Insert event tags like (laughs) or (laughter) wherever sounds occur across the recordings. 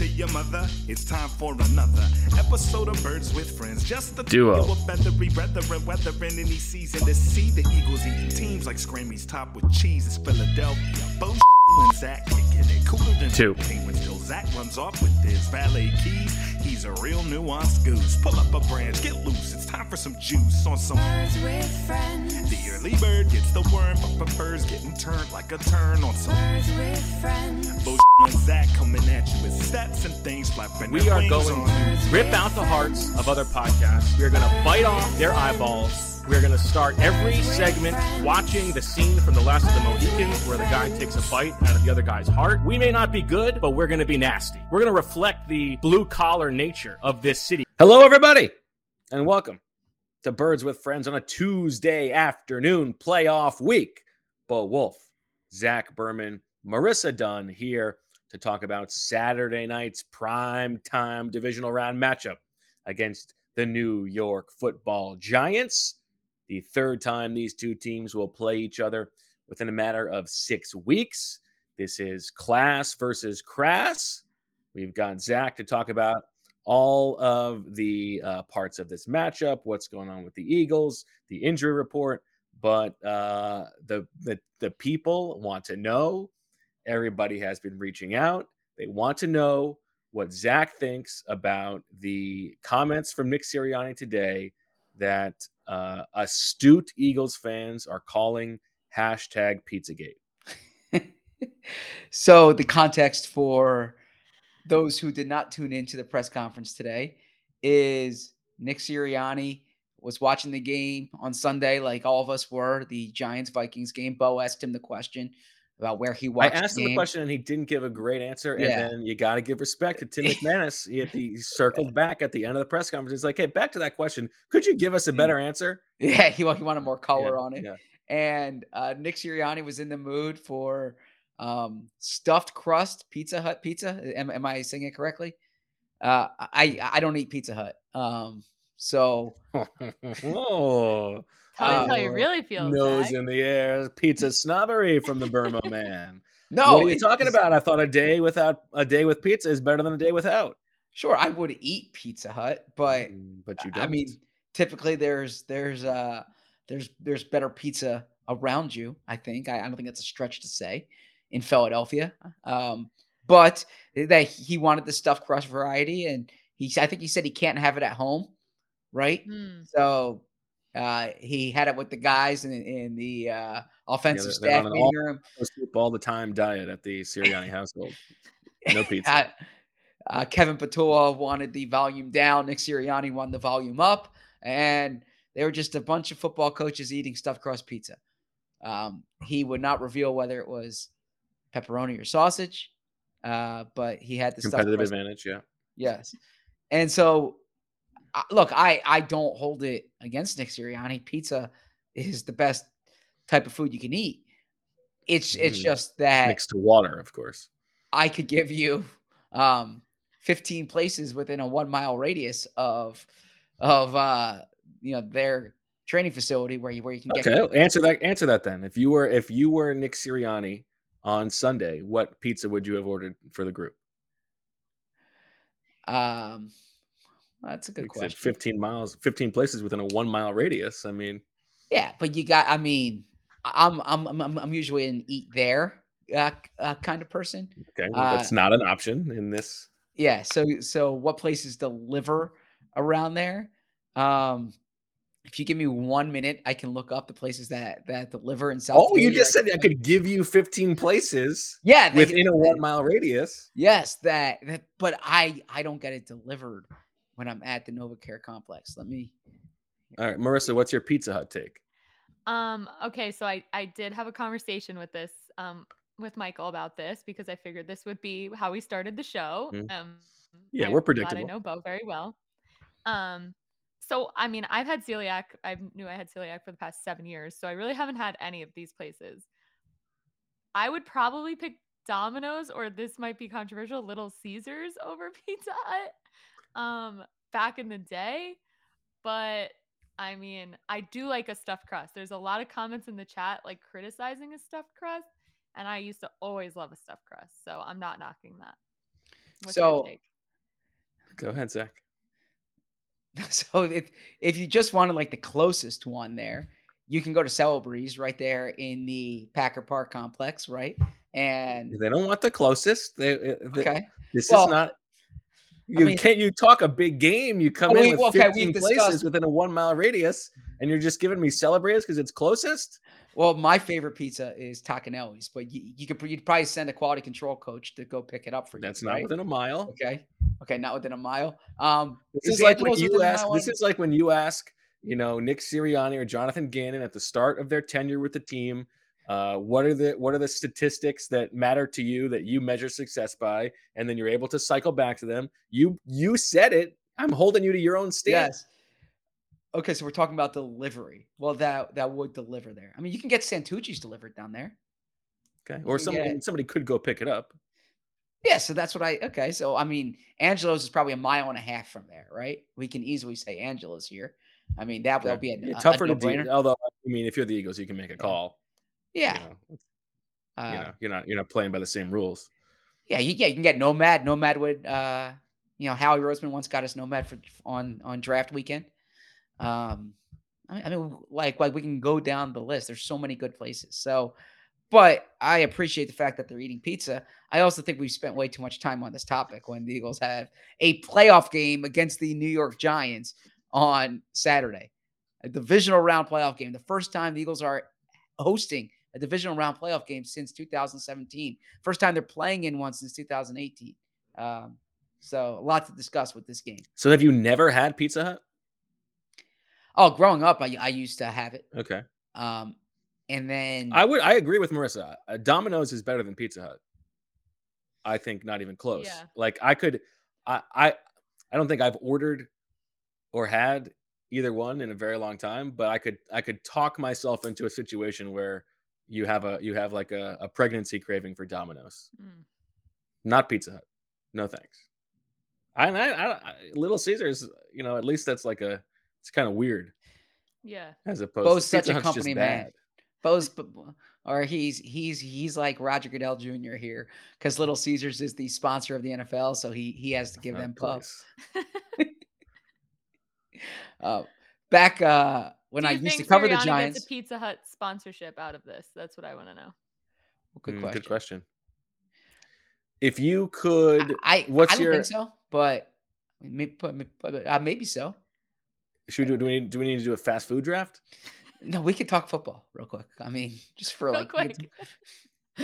To your mother, it's time for another episode of Birds with Friends. Just the Duo. Of feathery brethren, weathering any season to see the Eagles eating teams like Scrammy's top with cheese. It's Philadelphia. And Zach kicking it cooler than Two. Penguins Zach runs off with his valet keys. He's a real nuanced goose. Pull up a branch, get loose. It's time for some juice on some. Birds with friends. The early bird gets the worm, but prefers getting turned like a turn on some. Birds with friends. Bo and Zach coming at you with stats and things flapping. We their are wings going to rip out the hearts of other podcasts. We are going to bite off their eyeballs. We're going to start every segment watching the scene from The Last of the Mohicans where the guy takes a bite out of the other guy's heart. We may not be good, but we're going to be nasty. We're going to reflect the blue collar nature of this city. Hello, everybody, and welcome to Birds with Friends on a Tuesday afternoon playoff week. Bo Wulf, Zach Berman, Marissa Dunn here to talk about Saturday night's prime time divisional round matchup against the New York football giants. The third time these two teams will play each other within a matter of six weeks. This is class versus crass. We've got Zach to talk about all of the uh, parts of this matchup, what's going on with the Eagles, the injury report. But uh, the, the the people want to know. Everybody has been reaching out. They want to know what Zach thinks about the comments from Nick Sirianni today that uh, astute Eagles fans are calling hashtag Pizzagate. (laughs) so the context for those who did not tune into the press conference today is Nick Sirianni was watching the game on Sunday, like all of us were, the Giants Vikings game. Bo asked him the question about where he was. I asked the him game. question and he didn't give a great answer. And then you got to give respect to Tim (laughs) McManus. He, he circled back at the end of the press conference. He's like, hey, back to that question. Could you give us a better answer? Yeah, he, he wanted more color Yeah, on it. yeah. And uh, Nick Sirianni was in the mood for um, stuffed crust Pizza Hut pizza. Am, am I saying it correctly? Uh, I I don't eat Pizza Hut. Um, so (laughs) oh, Tell us how you Uh, really feel. nose Zach. in the air, pizza snobbery from the Burma (laughs) man. no, what are you talking about? I thought a day without a day with pizza is better than a day without. Sure, I would eat Pizza Hut, but Mm, but you I don't. I mean, typically there's there's uh there's there's better pizza around you. I think I, I don't think that's a stretch to say in Philadelphia. Um, but that he wanted the stuffed crust variety, and he I think he said he can't have it at home, right? Hmm. So uh, he had it with the guys in, in the uh, offensive they're staff meeting room. All the time diet at the Sirianni household. No (laughs) pizza. Uh, uh, Kevin Patullo wanted the volume down. Nick Sirianni wanted the volume up, and they were just a bunch of football coaches eating stuffed crust pizza. Um, he would not reveal whether it was pepperoni or sausage, uh, but he had the Competitive crust. advantage, yeah. Yes, and so look, I I don't hold it against Nick Sirianni. Pizza is the best type of food you can eat. It's it's Mm. just that Mixed to water, of course. I could give you um 15 places within a one mile radius of of uh you know their training facility where you where you can get Okay, answer that. Answer that then. If you were if you were Nick Sirianni on Sunday, what pizza would you have ordered for the group? Um, that's a good question. 15 miles, 15 places within a one mile radius. I mean, Yeah, but you got. I mean, I'm I'm I'm I'm- usually an eat there uh, uh, kind of person. okay, well, Uh, that's not an option in this. Yeah. So so what places deliver around there? Um, if you give me one minute, I can look up the places that that deliver in South. Oh, you just said I could give you 15 places yeah they- within a one mile radius. Yes, that, that but I I don't get it delivered when I'm at the NovaCare complex. Let me All right, Marissa, what's your Pizza Hut take? Um, okay, so I I did have a conversation with this um with Michael about this because I figured this would be how we started the show. Mm. Um Yeah, I'm we're glad predictable. I know Bo very well. Um so I mean I've had celiac. I knew I had celiac for the past 7 years, so I really haven't had any of these places. I would probably pick Domino's or this might be controversial, Little Caesars over (laughs) Pizza Hut. Um back in the day, but I mean, I do like a stuffed crust. There's a lot of comments in the chat like criticizing a stuffed crust, and I used to always love a stuffed crust, so I'm not knocking that. What's So- Go ahead, Zach. (laughs) so if if you just wanted like the closest one there, you can go to Celebre's right there in the Packer Park complex, right? And They don't want the closest. They, uh, the- okay, This Well, is not. You mean- can't. You talk a big game. You come Oh, in we- with okay, we've 15 discussed- places within a one mile radius, and you're just giving me Celebre's because it's closest. well, my favorite pizza is Tacconelli's, but you, you could you'd probably send a quality control coach to go pick it up for you. That's not right? within a mile. Okay, okay, not within a mile. Um, This is, like when you ask. This is like when you ask, you know, Nick Sirianni or Jonathan Gannon at the start of their tenure with the team. Uh, what are the what are the statistics that matter to you that you measure success by, and then you're able to cycle back to them. You you said it. I'm holding you to your own stance. Yes. Okay, so we're talking about delivery. Well, that that would deliver there. I mean, you can get Santucci's delivered down there. Okay. Or somebody get- somebody could go pick it up. Yeah, so that's what I okay. So I mean, Angelo's is probably a mile and a half from there, right? We can easily say Angelo's here. I mean, that will Okay. be a, Yeah, a- a tougher to do. Although I mean, if you're the Eagles, you can make a call. Yeah, You know, uh, you know, you're not you're not playing by the same rules. yeah, you, yeah. You can get Nomad. Nomad would, uh, you know, Howie Roseman once got us Nomad for on on draft weekend. Um, I, I mean, like like we can go down the list. There's so many good places. So, but I appreciate the fact that they're eating pizza. I also think we've spent way too much time on this topic when the Eagles have a playoff game against the New York Giants on Saturday, a divisional round playoff game. The first time the Eagles are hosting a divisional round playoff game since 2017. First time they're playing in one since 2018. Um, so a lot to discuss with this game. So have you never had Pizza Hut? Oh, growing up, I, I used to have it. Okay. Um, and then I would I agree with Marissa. Uh, Domino's is better than Pizza Hut. I think not even close. Yeah. Like I could I I I don't think I've ordered or had either one in a very long time, but I could I could talk myself into a situation where you have a you have like a, a pregnancy craving for Domino's. Mm. Not Pizza Hut. No thanks. I, I, I, I Little Caesars, you know, at least that's like a it's kind of weird Yeah. as opposed Bo's to such Pizza a Hut's company man. bad. Bo's, or he's he's he's like Roger Goodell Jr. here because Little Caesars is the sponsor of the NFL, so he he has to give them puffs. (laughs) Uh, back uh, when I used to think cover the Giants. Gets a Pizza Hut sponsorship out of this. That's what I want to know. Good Mm, question. Good question. If you could, I what's I don't your? think so, but maybe, uh, maybe so. Should we do? Do we, need, do we need to do a fast food draft? No, we could talk football real quick. I mean, (laughs) just for Real like quick. (laughs)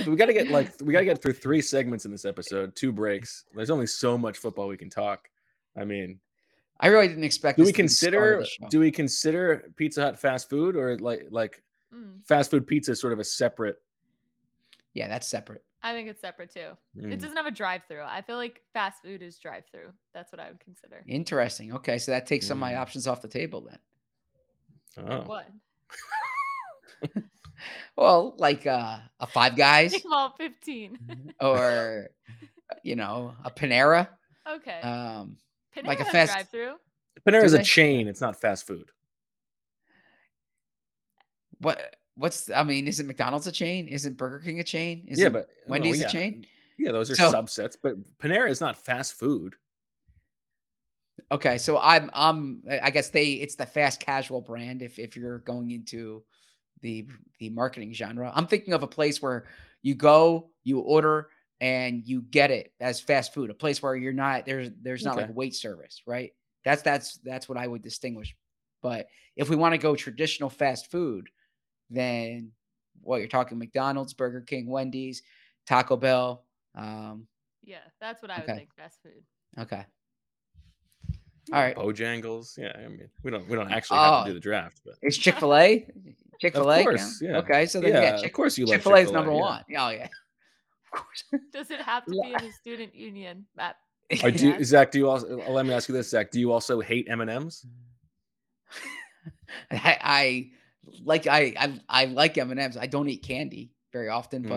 We got to get like we got to get through three segments in this episode, two breaks. There's only so much football we can talk. I mean, I really didn't expect. do this we to be the start of consider do we consider Pizza Hut fast food or like like Mm, fast food pizza is sort of a separate? Yeah, that's separate. I think it's separate too. It Mm. doesn't have a drive-through. I feel like fast food is drive-through. That's what I would consider. Interesting. Okay, so that takes some of my Mm. options off the table then. Oh. What? (laughs) Well, like uh, a Five Guys Name all 15. or you know a Panera. (laughs) okay. Um, Panera like a fast- drive-through. Panera is a chain. It's not fast food. What what's I mean, isn't McDonald's a chain? Isn't Burger King a chain? Isn't yeah, but well, Wendy's yeah. a chain? Yeah, those are So- subsets, but Panera is not fast food. Okay, so I'm I'm I I guess they it's the fast casual brand if if you're going into the the marketing genre. I'm thinking of a place where you go, you order and you get it as fast food, a place where you're not there's there's not Okay. like wait service, right? That's that's that's what I would distinguish. But if we want to go traditional fast food, then what you're talking McDonald's, Burger King, Wendy's, Taco Bell, um Yeah, that's what I would think fast food. okay. All right. Bojangles. Yeah, I mean, we don't we don't actually have Oh, to do the draft, but It's Chick Fil A. (laughs) Chick Fil A. course, yeah. Okay, so then yeah, yeah, of course you love Chick Fil A is Chick-fil-A, number yeah. one. Oh yeah, of course. Does it have to be in the student union? Matt? (laughs) Or do Yes. Zach? Do you also? Let me ask you this, Zach. Do you also hate M and M's? (laughs) I, I like I, I I like M and M's. I don't eat candy very often, Mm.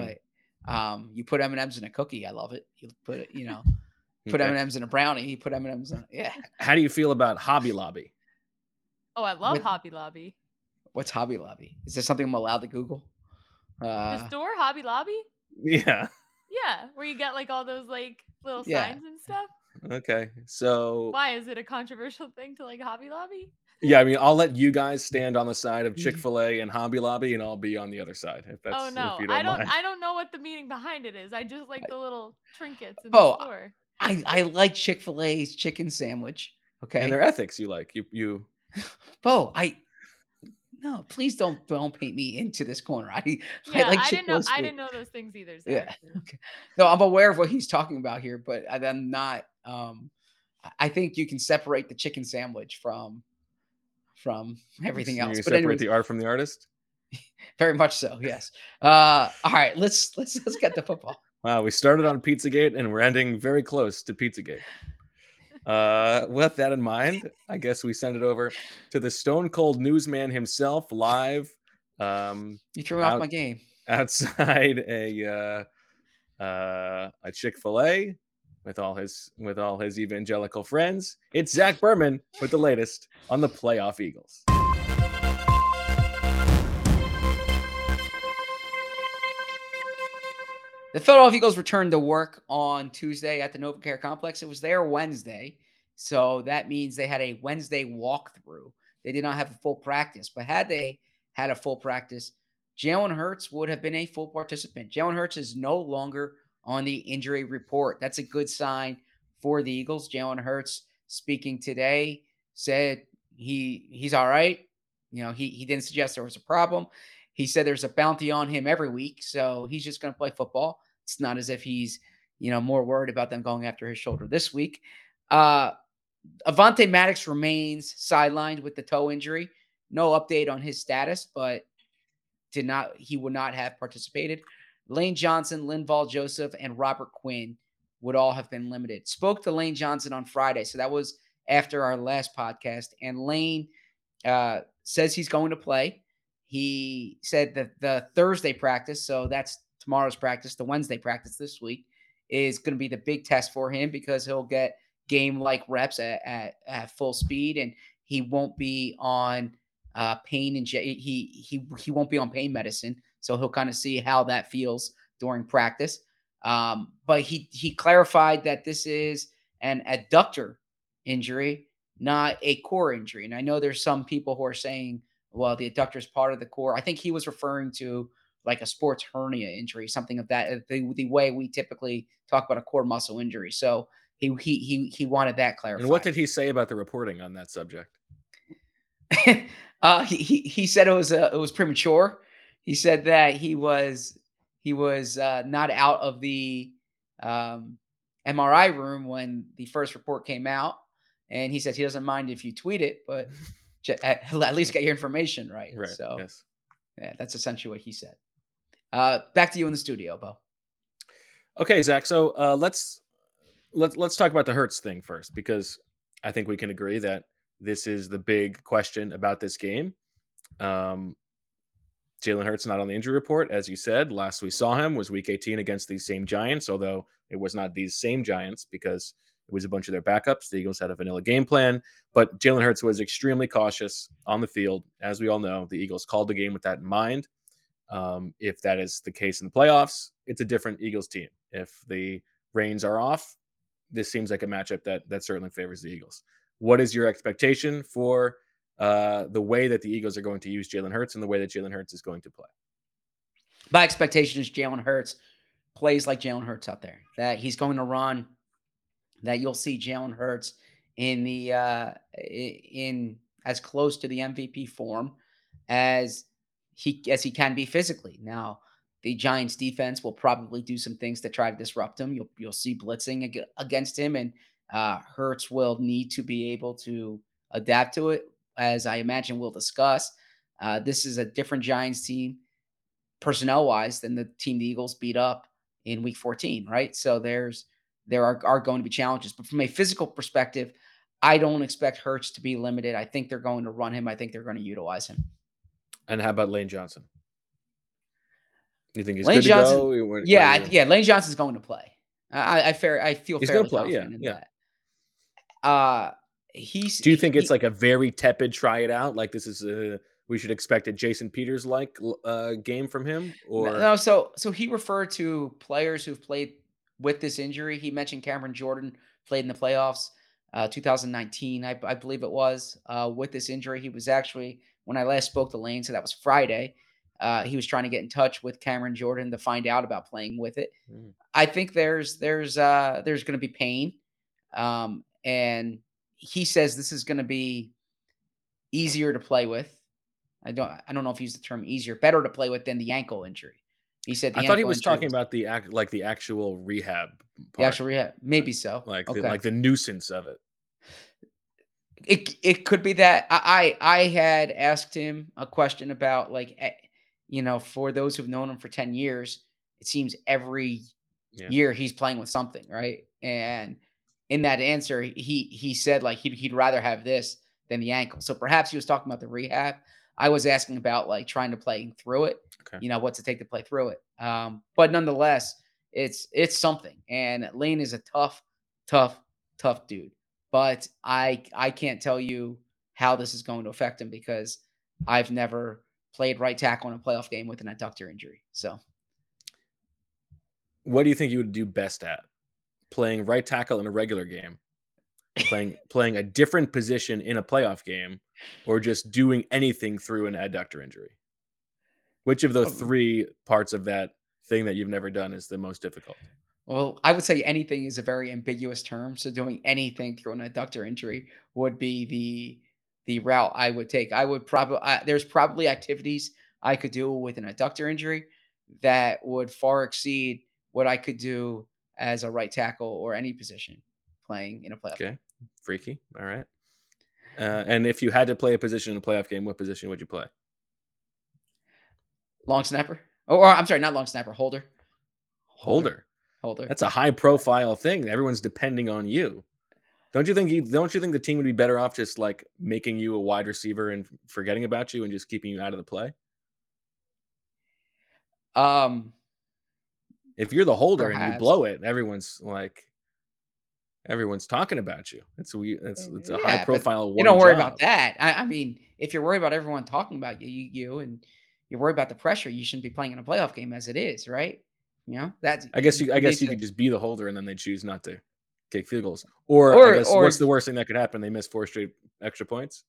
but um, you put M and M's in a cookie, I love it. You put it, you know, (laughs) put M and M's in a brownie. You put M and M's in, yeah. How do you feel about Hobby Lobby? Oh, I love With- Hobby Lobby. What's Hobby Lobby? Is there something I'm allowed to Google? The Uh, store Hobby Lobby? Yeah. Yeah, where you get like all those like little Yeah. signs and stuff. Okay. So Why is it a controversial thing to like Hobby Lobby? yeah, I mean, I'll let you guys stand on the side Mm-hmm. of Chick Fil A and Hobby Lobby, and I'll be on the other side. If that's oh if no, you don't I don't. mind. I don't know what the meaning behind it is. I just like the little trinkets in Oh, the store. I I like Chick Fil A's chicken sandwich. Okay, And their ethics, you like you you. Bo, (laughs) I no, please don't don't paint me into this corner. I (laughs) Yeah, I like I didn't know. Chick-fil-A's I didn't know those things either. Yeah. (laughs) Okay. No, I'm aware of what he's talking about here, but I- I'm not. Um, I- I think you can separate the chicken sandwich from from everything you else. But separate anyways, the art from the artist. (laughs) very much so. Yes. Uh, all right. Let's let's let's get to football. Wow, we started on Pizzagate and we're ending very close to Pizzagate. Uh, with that in mind, I guess we send it over to the Stone Cold Newsman himself, live um, You threw Out- off my game. outside (laughs) a uh, uh, a Chick Fil A with all his with all his evangelical friends. It's Zach Berman with the latest on the playoff Eagles. The Philadelphia Eagles returned to work on Tuesday at the NovaCare Complex. It was there Wednesday. So that means they had a Wednesday walkthrough. They did not have a full practice, but had they had a full practice, Jalen Hurts would have been a full participant. Jalen Hurts is no longer on the injury report. That's a good sign for the Eagles. Jalen Hurts speaking today said he he's all right. You know, he he didn't suggest there was a problem. He said there's a bounty on him every week, so he's just going to play football. It's not as if he's, you know, more worried about them going after his shoulder this week. Uh Avonte Maddox remains sidelined with the toe injury. No update on his status, but did not he would not have participated. Lane Johnson, Linval Joseph, and Robert Quinn would all have been limited. Spoke to Lane Johnson on Friday, so that was after our last podcast, and Lane uh, says he's going to play. He said that the Thursday practice, so that's tomorrow's practice, the Wednesday practice this week, is going to be the big test for him because he'll get game like reps at, at, at full speed and he won't be on uh, pain and he he he won't be on pain medicine, so he'll kind of see how that feels during practice. Um, but he he clarified that this is an adductor injury, not a core injury. And I know there's some people who are saying, well, the adductor is part of the core. I think he was referring to like a sports hernia injury, something of that, the, the way we typically talk about a core muscle injury. So he he he he wanted that clarified. And what did he say about the reporting on that subject? (laughs) uh, he, he he said it was uh, it was premature. He said that he was he was uh, not out of the um, MRI room when the first report came out, and he said he doesn't mind if you tweet it, but (laughs) at, (laughs) at least get your information right. Right. So Yes. yeah, that's essentially what he said. Uh, back to you in the studio, Bo. Okay, Zach. So uh, let's let's let's talk about the Hurts thing first because I think we can agree that this is the big question about this game. Um, Jalen Hurts not on the injury report, as you said. Last we saw him was Week 18 against these same Giants, although it was not these same Giants because It was a bunch of their backups. The Eagles had a vanilla game plan, but Jalen Hurts was extremely cautious on the field. As we all know, the Eagles called the game with that in mind. Um, if that is the case in the playoffs, it's a different Eagles team. If the reins are off, this seems like a matchup that that certainly favors the Eagles. What is your expectation for uh, the way that the Eagles are going to use Jalen Hurts and the way that Jalen Hurts is going to play? My expectation is Jalen Hurts plays like Jalen Hurts out there. That he's going to run. That you'll see Jalen Hurts in the uh, in as close to the MVP form as he as he can be physically. Now, the Giants defense will probably do some things to try to disrupt him. You'll you'll see blitzing ag- against him, and uh, Hurts will need to be able to adapt to it, as I imagine we'll discuss. Uh, this is a different Giants team personnel wise than the team the Eagles beat up in Week 14, right? So there's there are are going to be challenges, but from a physical perspective, I don't expect Hurts to be limited. I think they're going to run him. I think they're going to utilize him. And how about Lane Johnson? You think he's Lane good Johnson- to go? What- Yeah, I, yeah. Lane Johnson's going to play. I, I fair. I feel He's fairly gonna play, yeah, in yeah. that. Uh, he's. Do you think he- it's like a very tepid try it out? Like this is a we should expect a Jason Peters like uh, game from him, or no? So so he referred to players who've played with this injury. He mentioned Cameron Jordan played in the playoffs, uh, 2019, I, I believe it was. Uh, with this injury, he was actually when I last spoke to Lane, so that was Friday. Uh, he was trying to get in touch with Cameron Jordan to find out about playing with it. Mm. I think there's there's uh, there's going to be pain, um, and he says this is going to be easier to play with. I don't I don't know if he used the term easier, better to play with than the ankle injury. He said I thought he was talking about the act like the actual rehab, the actual rehab. Maybe so. like okay. the, like the nuisance of it. it it could be that I I had asked him a question about like eh, you know for those who've known him for 10 years it seems every Yeah. year he's playing with something right and in that answer he he said like he'd, he'd rather have this than the ankle so perhaps he was talking about the rehab I was asking about like trying to play through it Okay. you know what's it take to play through it um but nonetheless it's it's something and Lane is a tough tough tough dude but I I can't tell you how this is going to affect him because I've never played right tackle in a playoff game with an adductor injury. So What do you think you would do best at? Playing right tackle in a regular game, playing playing a different position in a playoff game, or just doing anything through an adductor injury? Which of the Um, three parts of that thing that you've never done is the most difficult? well, I would say anything is a very ambiguous term. So doing anything through an adductor injury would be the the route I would take. I would probably there's probably activities I could do with an adductor injury that would far exceed what I could do as a right tackle or any position playing in a playoff. Okay, freaky. All right. Uh, and if you had to play a position in a playoff game, what position would you play? Long snapper. Oh, or I'm sorry, not long snapper, holder. Holder. Holder. That's a high profile thing. Everyone's depending on you. Don't you think you don't you think the team would be better off just like making you a wide receiver and forgetting about you and just keeping you out of the play? um If you're the holder and you blow it, everyone's like everyone's talking about you. It's we it's it's a Yeah, high profile you don't worry about that. I, I mean, if you're worried about everyone talking about you, you, you and you're worried about the pressure, you shouldn't be playing in a playoff game as it is, right? You know, that's I guess you I guess you could just be the holder and then they choose not to kick field goals. Or, Or- guess or- what's the worst thing that could happen? They miss four straight extra points.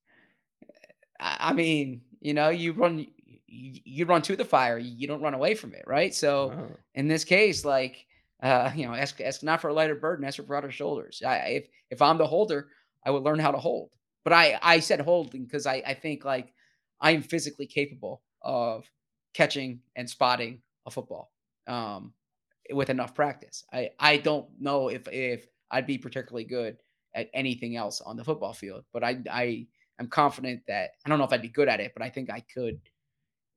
I I mean, you know, you run you, you run to the fire, you don't run away from it, right? So Oh. in this case, like uh, (laughs) you know, ask ask not for a lighter burden, ask for broader shoulders. I, if if I'm the holder, I would learn how to hold. But I I said holding because I I think like I am physically capable of catching and spotting a football um, with enough practice. I I don't know if if I'd be particularly good at anything else on the football field, but I I am confident that I don't know if I'd be good at it, but I think I could.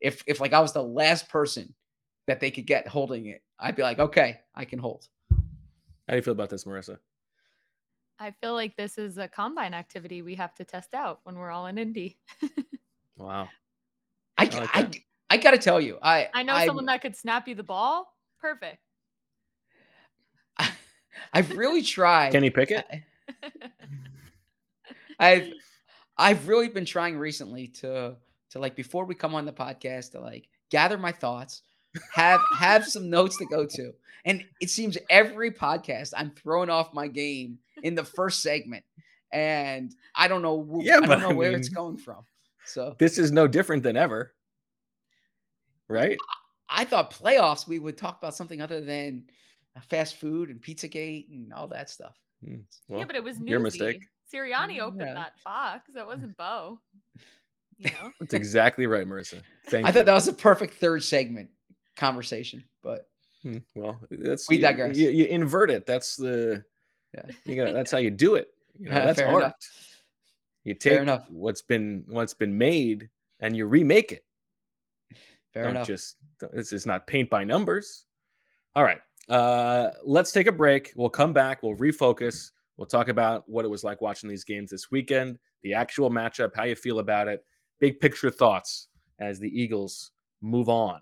If if like I was the last person that they could get holding it, I'd be like, okay, I can hold. How do you feel about this, Marissa? I feel like this is a combine activity we have to test out when we're all in Indy. (laughs) Wow. I I I, like I, that. got to tell you, I I know I'm- someone that could snap you the ball. Perfect. (laughs) I've really tried. Kenny Pickett. I've I've really been trying recently to to like before we come on the podcast to like gather my thoughts, have have some notes to go to. And it seems every podcast I'm throwing off my game in the first segment. And I don't know wh- Yeah, I don't know I where it's going from. So This is no different than ever, right? I thought playoffs we would talk about something other than fast food and Pizzagate and all that stuff. Hmm, Well, yeah, but it was your mistake. Sirianni opened Yeah. that box. That wasn't (laughs) Bo. You know? That's exactly right, Marissa. Thank I you. thought that was a perfect third segment conversation, but Hmm, Well, that's We you- digress. You, you invert it. That's the Yeah. you got. That's how you do it. You know, Yeah, (laughs) that's fair art. enough. You take enough. what's been what's been made and you remake it. fair don't enough. just this is not paint by numbers. All right. Uh let's take a break. We'll come back, we'll refocus. We'll talk about what it was like watching these games this weekend, the actual matchup, how you feel about it, big picture thoughts as the Eagles move on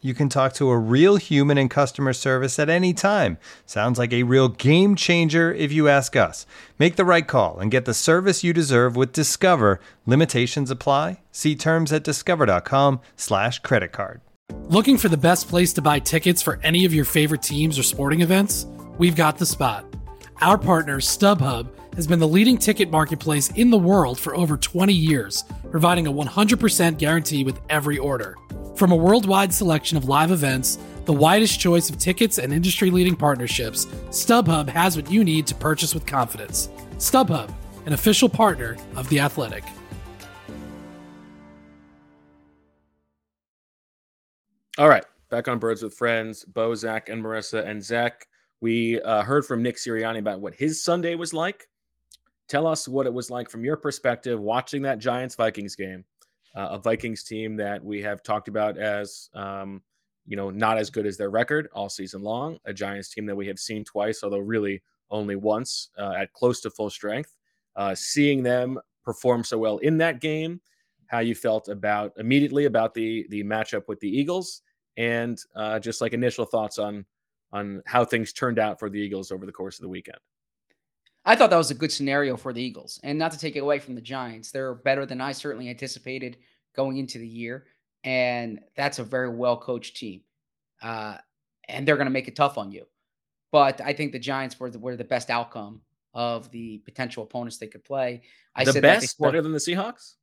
You can talk to a real human in customer service at any time. Sounds like a real game changer if you ask us. Make the right call and get the service you deserve with Discover. Limitations apply. See terms at discover.com/slash credit card. Looking for the best place to buy tickets for any of your favorite teams or sporting events? We've got the spot. Our partner, StubHub, has been the leading ticket marketplace in the world for over 20 years, providing a 100% guarantee with every order. From a worldwide selection of live events, the widest choice of tickets, and industry leading partnerships, StubHub has what you need to purchase with confidence. StubHub, an official partner of The Athletic. All right, back on Birds with Friends, Bo, Zach, and Marissa. And Zach, we uh, heard from Nick Sirianni about what his Sunday was like. Tell us what it was like from your perspective watching that Giants Vikings game, uh, a Vikings team that we have talked about as, um, you know, not as good as their record all season long. A Giants team that we have seen twice, although really only once uh, at close to full strength. Uh, seeing them perform so well in that game, how you felt about immediately about the the matchup with the Eagles, and uh, just like initial thoughts on on how things turned out for the Eagles over the course of the weekend. I thought that was a good scenario for the Eagles. And not to take it away from the Giants, they're better than I certainly anticipated going into the year. And that's a very well coached team. Uh, and they're going to make it tough on you. But I think the Giants were the, were the best outcome of the potential opponents they could play. I the said that best, before- better than the Seahawks.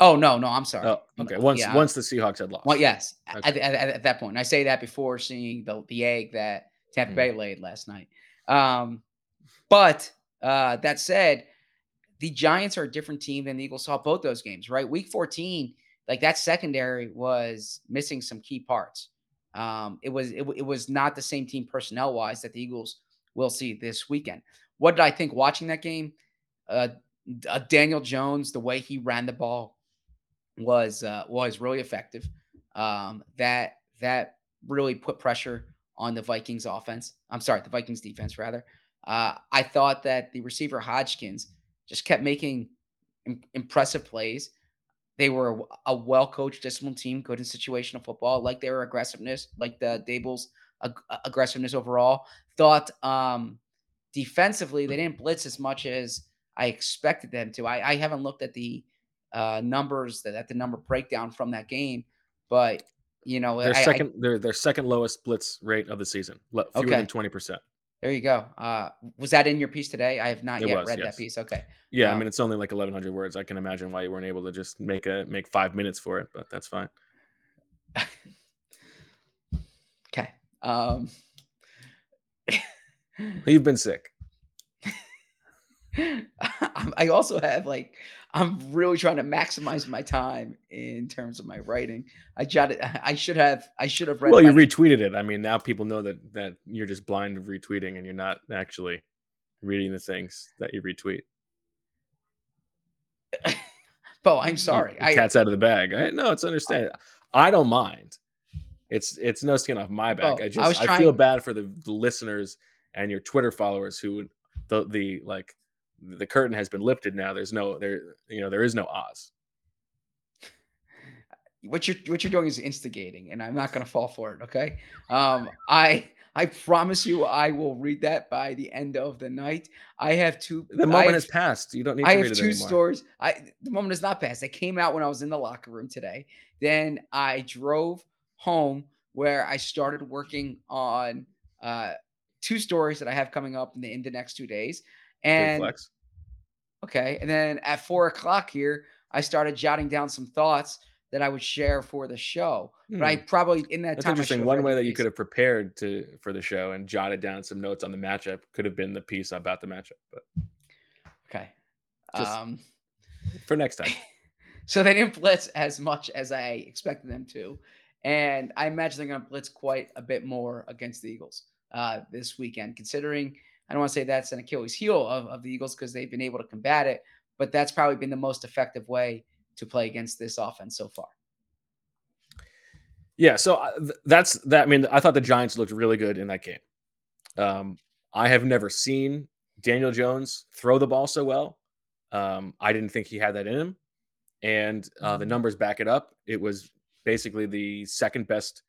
Oh, no, no, I'm sorry. Oh, okay. Once yeah, once the Seahawks had lost. Well, yes, at, Okay. at, at- at that point. I say that before seeing the the egg that Tampa Mm. Bay laid last night. Um, but uh, that said, the Giants are a different team than the Eagles saw both those games. Right, Week 14, like that secondary was missing some key parts. Um, it was it, it was not the same team personnel wise that the Eagles will see this weekend. What did I think watching that game? Uh, uh, Daniel Jones, the way he ran the ball was uh, was really effective. Um, that that really put pressure on the Vikings offense. I'm sorry, the Vikings defense rather. Uh, I thought that the receiver Hodgins just kept making im- impressive plays. They were a, a well coached, disciplined team, good in situational football, like their aggressiveness, like the Daboll's ag- aggressiveness overall. Thought um, defensively they didn't blitz as much as I expected them to. I, I haven't looked at the uh, numbers that at the number breakdown from that game, but you know, Their I- I- second, their their second lowest blitz rate of the season, fewer Okay. than twenty percent. There you go. Uh, was that in your piece today? I have not It yet was, read yes. that piece. Okay. Yeah, I Um, mean it's only like eleven hundred words. I can imagine why you weren't able to just make a make five minutes for it, but that's fine. (laughs) Okay. Um, You've been sick. (laughs) I also have like I'm really trying to maximize my time in terms of my writing. I jotted. (laughs) I should have. I should have read. Well, you retweeted it. I mean, now people know that that you're just blind of retweeting and you're not actually reading the things that you retweet. Bo, (laughs) oh, I'm sorry. the I cat's out of the bag. I, no, it's understandable. I don't mind It's it's no skin off my back. Oh, I I just I, feel bad for the, the listeners and your Twitter followers who the the like the curtain has been lifted now. There's no there you know there is no Oz. (laughs) what you're what you're doing is instigating, and I'm not going to fall for it. Okay, um, I I promise you, I will read that by the end of the night. I have two. The moment have has passed. You don't need I have read it two stories. I the moment is not passed. They came out when I was in the locker room today. Then I drove home where I started working on uh, two stories that I have coming up in the, in the next two days. And flex. Okay, and then at four o'clock here, I started jotting down some thoughts that I would share for the show. But I probably in that Hmm. That's time interesting. One way that you could have prepared to for the show and jotted down some notes on the matchup could have been the piece about the matchup. But Okay. Just- um, for next time, (laughs) So they didn't blitz as much as I expected them to. And I imagine they're going to blitz quite a bit more against the Eagles uh, this weekend, considering I don't want to say that's an Achilles heel of, of the Eagles because they've been able to combat it, but that's probably been the most effective way to play against this offense so far. yeah. So uh, that's that. I mean, I thought the Giants looked really good in that game. Um, I have never seen Daniel Jones throw the ball so well. Um, I didn't think he had that in him, and uh, the numbers back it up. It was basically the second best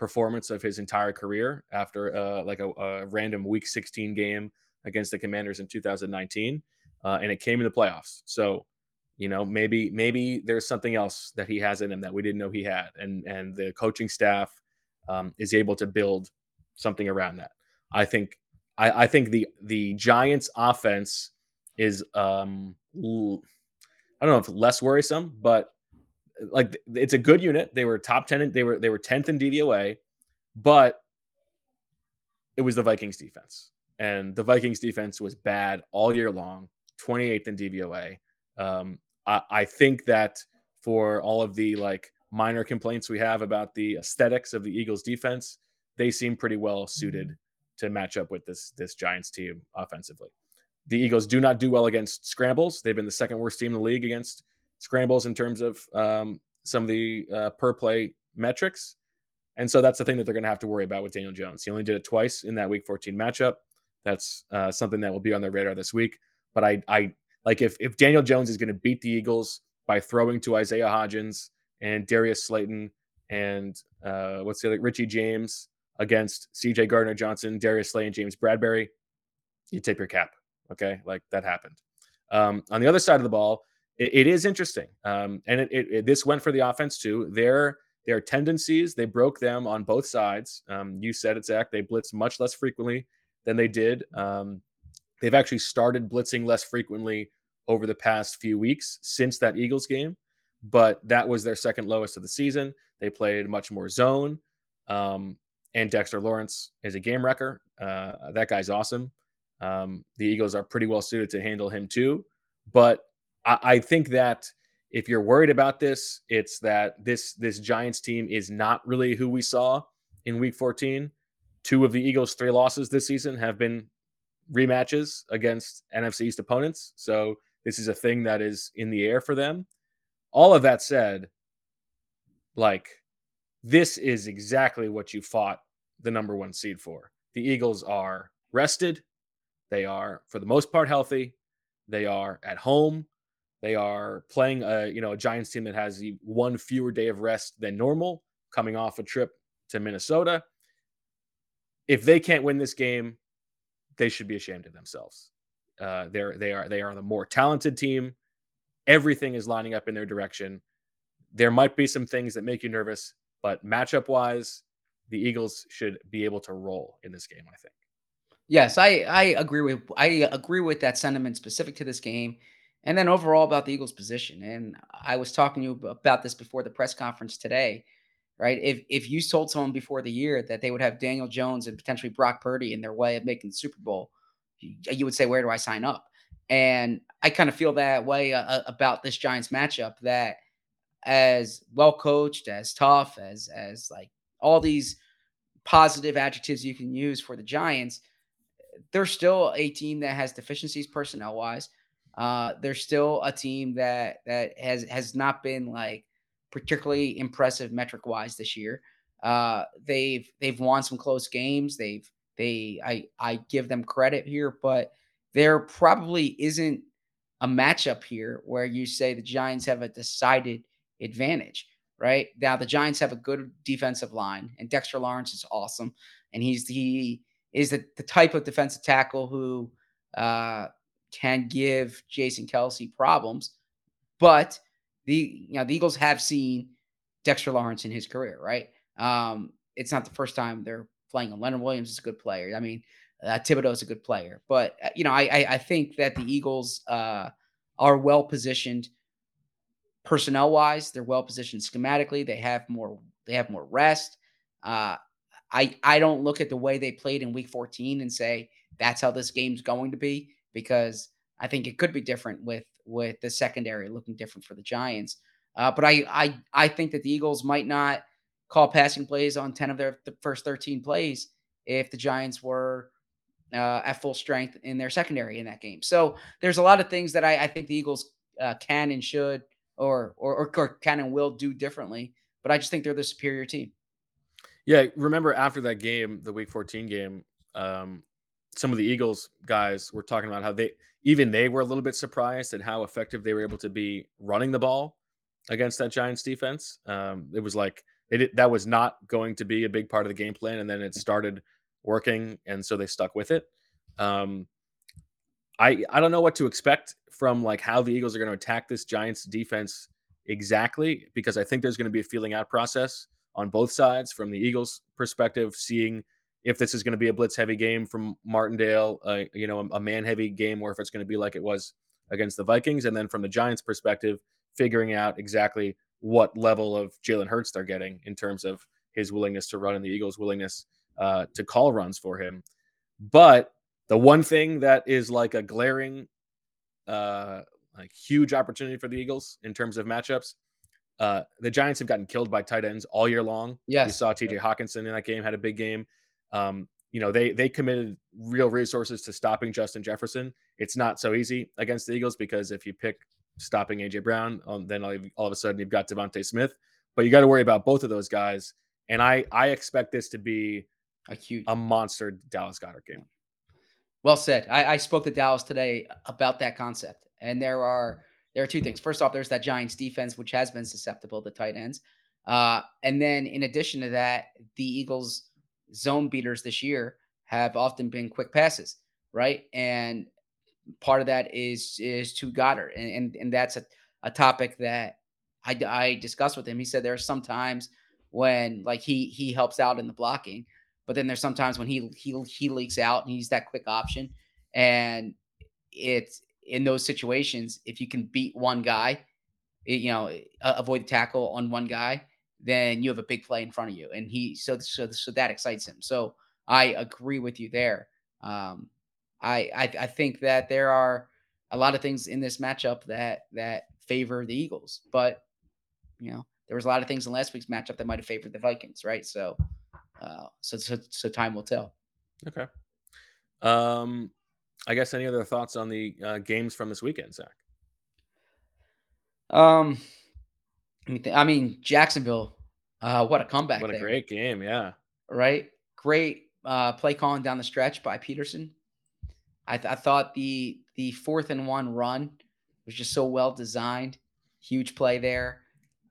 performance of his entire career after uh, like a, a random Week 16 game against the Commanders in 2019, uh, and it came in the playoffs. So, you know, maybe maybe there's something else that he has in him that we didn't know he had, and and the coaching staff um, is able to build something around that. I think I, I think the the Giants offense is um I don't know if less worrisome, but like it's a good unit. They were top 10 they were they were 10th in DVOA, but it was the Vikings defense. And the Vikings defense was bad all year long, 28th in DVOA. Um, I, I think that for all of the like minor complaints we have about the aesthetics of the Eagles defense, they seem pretty well suited to match up with this this Giants team offensively. The Eagles do not do well against scrambles. They've been the second worst team in the league against scrambles in terms of um, some of the uh, per play metrics. And so that's the thing that they're going to have to worry about with Daniel Jones. He only did it twice in that Week 14 matchup. That's uh, something that will be on their radar this week. But I, I like if if Daniel Jones is going to beat the Eagles by throwing to Isaiah Hodgins and Darius Slayton and uh, what's the other Richie James against C.J. Gardner Johnson, Darius Slay, and James Bradberry, you tip your cap. Okay, like that happened. Um, on the other side of the ball, it, it is interesting, um, and it, it, this went for the offense too. Their their tendencies they broke them on both sides. Um, you said it, Zach. They blitz much less frequently than they did. Um, they've actually started blitzing less frequently over the past few weeks since that Eagles game, but that was their second lowest of the season. They played much more zone. Um, and Dexter Lawrence is a game wrecker. Uh, that guy's awesome. Um, the Eagles are pretty well suited to handle him too. But I, I think that if you're worried about this, it's that this this Giants team is not really who we saw in Week 14. Two of the Eagles' three losses this season have been rematches against NFC East opponents. So this is a thing that is in the air for them. All of that said, like this is exactly what you fought the number one seed for. The Eagles are rested. They are, for the most part, healthy. They are at home. They are playing a you know a Giants team that has one fewer day of rest than normal, coming off a trip to Minnesota. If they can't win this game, they should be ashamed of themselves. Uh, they're they are they are the more talented team. Everything is lining up in their direction. There might be some things that make you nervous, but matchup wise, the Eagles should be able to roll in this game. I think. Yes, I I agree with I agree with that sentiment specific to this game, and then overall about the Eagles' position. And I was talking to you about this before the press conference today, right? If if you told someone before the year that they would have Daniel Jones and potentially Brock Purdy in their way of making the Super Bowl, you, would say, "Where do I sign up?" And I kind of feel that way uh, about this Giants matchup. That as well coached, as tough, as as like all these positive adjectives you can use for the Giants they're still a team that has deficiencies personnel wise. Uh, they're still a team that that has has not been like particularly impressive metric wise this year. Uh, they've they've won some close games. They've they I I give them credit here, but there probably isn't a matchup here where you say the Giants have a decided advantage. Right now, the Giants have a good defensive line, and Dexter Lawrence is awesome, and he's he is the, the type of defensive tackle who uh, can give Jason Kelce problems. But the you know the Eagles have seen Dexter Lawrence in his career, right? Um, it's not the first time they're playing him. Leonard Williams is a good player. I mean, uh, Thibodeaux is a good player, but uh, you know, I, I I think that the Eagles uh, are well positioned personnel wise. They're well positioned schematically. They have more. They have more rest. Uh, I I don't look at the way they played in Week 14 and say that's how this game's going to be because I think it could be different with with the secondary looking different for the Giants. Uh, but I I I think that the Eagles might not call passing plays on 10 of their th- first 13 plays if the Giants were uh, at full strength in their secondary in that game. So there's a lot of things that I, I think the Eagles uh, can and should or, or or can and will do differently. But I just think they're the superior team. Yeah, remember after that game, the Week 14 game, um, some of the Eagles guys were talking about how they even they were a little bit surprised at how effective they were able to be running the ball against that Giants defense. Um, it was like they did, that was not going to be a big part of the game plan, and then it started working, and so they stuck with it. Um, I I don't know what to expect from like how the Eagles are going to attack this Giants defense exactly because I think there's going to be a feeling out process on both sides from the Eagles' perspective, seeing if this is going to be a blitz heavy game from Martindale, uh, you know, a, a man heavy game, or if it's going to be like it was against the Vikings, and then from the Giants' perspective, figuring out exactly what level of Jalen Hurts they're getting in terms of his willingness to run and the Eagles' willingness uh, to call runs for him. But the one thing that is like a glaring, uh, like huge opportunity for the Eagles in terms of matchups, uh, the Giants have gotten killed by tight ends all year long. Yes. You saw TJ Hockenson in that game, had a big game. Um, you know, they they committed real resources to stopping Justin Jefferson. It's not so easy against the Eagles because if you pick stopping AJ Brown, um, then all, all of a sudden you've got DeVonta Smith. But you got to worry about both of those guys. And I I expect this to be A huge a monster Dallas Goedert game. Well said. I, I spoke to Dallas today about that concept, and there are there are two things. First off, there's that Giants defense, which has been susceptible to tight ends, uh, and then in addition to that, the Eagles' zone beaters this year have often been quick passes, right? And part of that is is to Goedert, and and, and that's a, a topic that I I discussed with him. He said there are some times when like he he helps out in the blocking, but then there's sometimes when he he he leaks out and he's that quick option, and it's in those situations if you can beat one guy, it- you know, avoid the tackle on one guy, then you have a big play in front of you, and he so so so that excites him. So I agree with you there. Um, I, I I think that there are a lot of things in this matchup that that favor the Eagles, but you know there was a lot of things in last week's matchup that might have favored the Vikings, right? So, uh, so so so time will tell. Okay. Um, I guess any other thoughts on the uh, games from this weekend, Zach? Um, let me think. I mean Jacksonville, uh, what a comeback! What a there, great game, yeah. right? Great uh, play calling down the stretch by Pederson. I, th- I thought the the fourth and one run was just so well designed. Huge play there.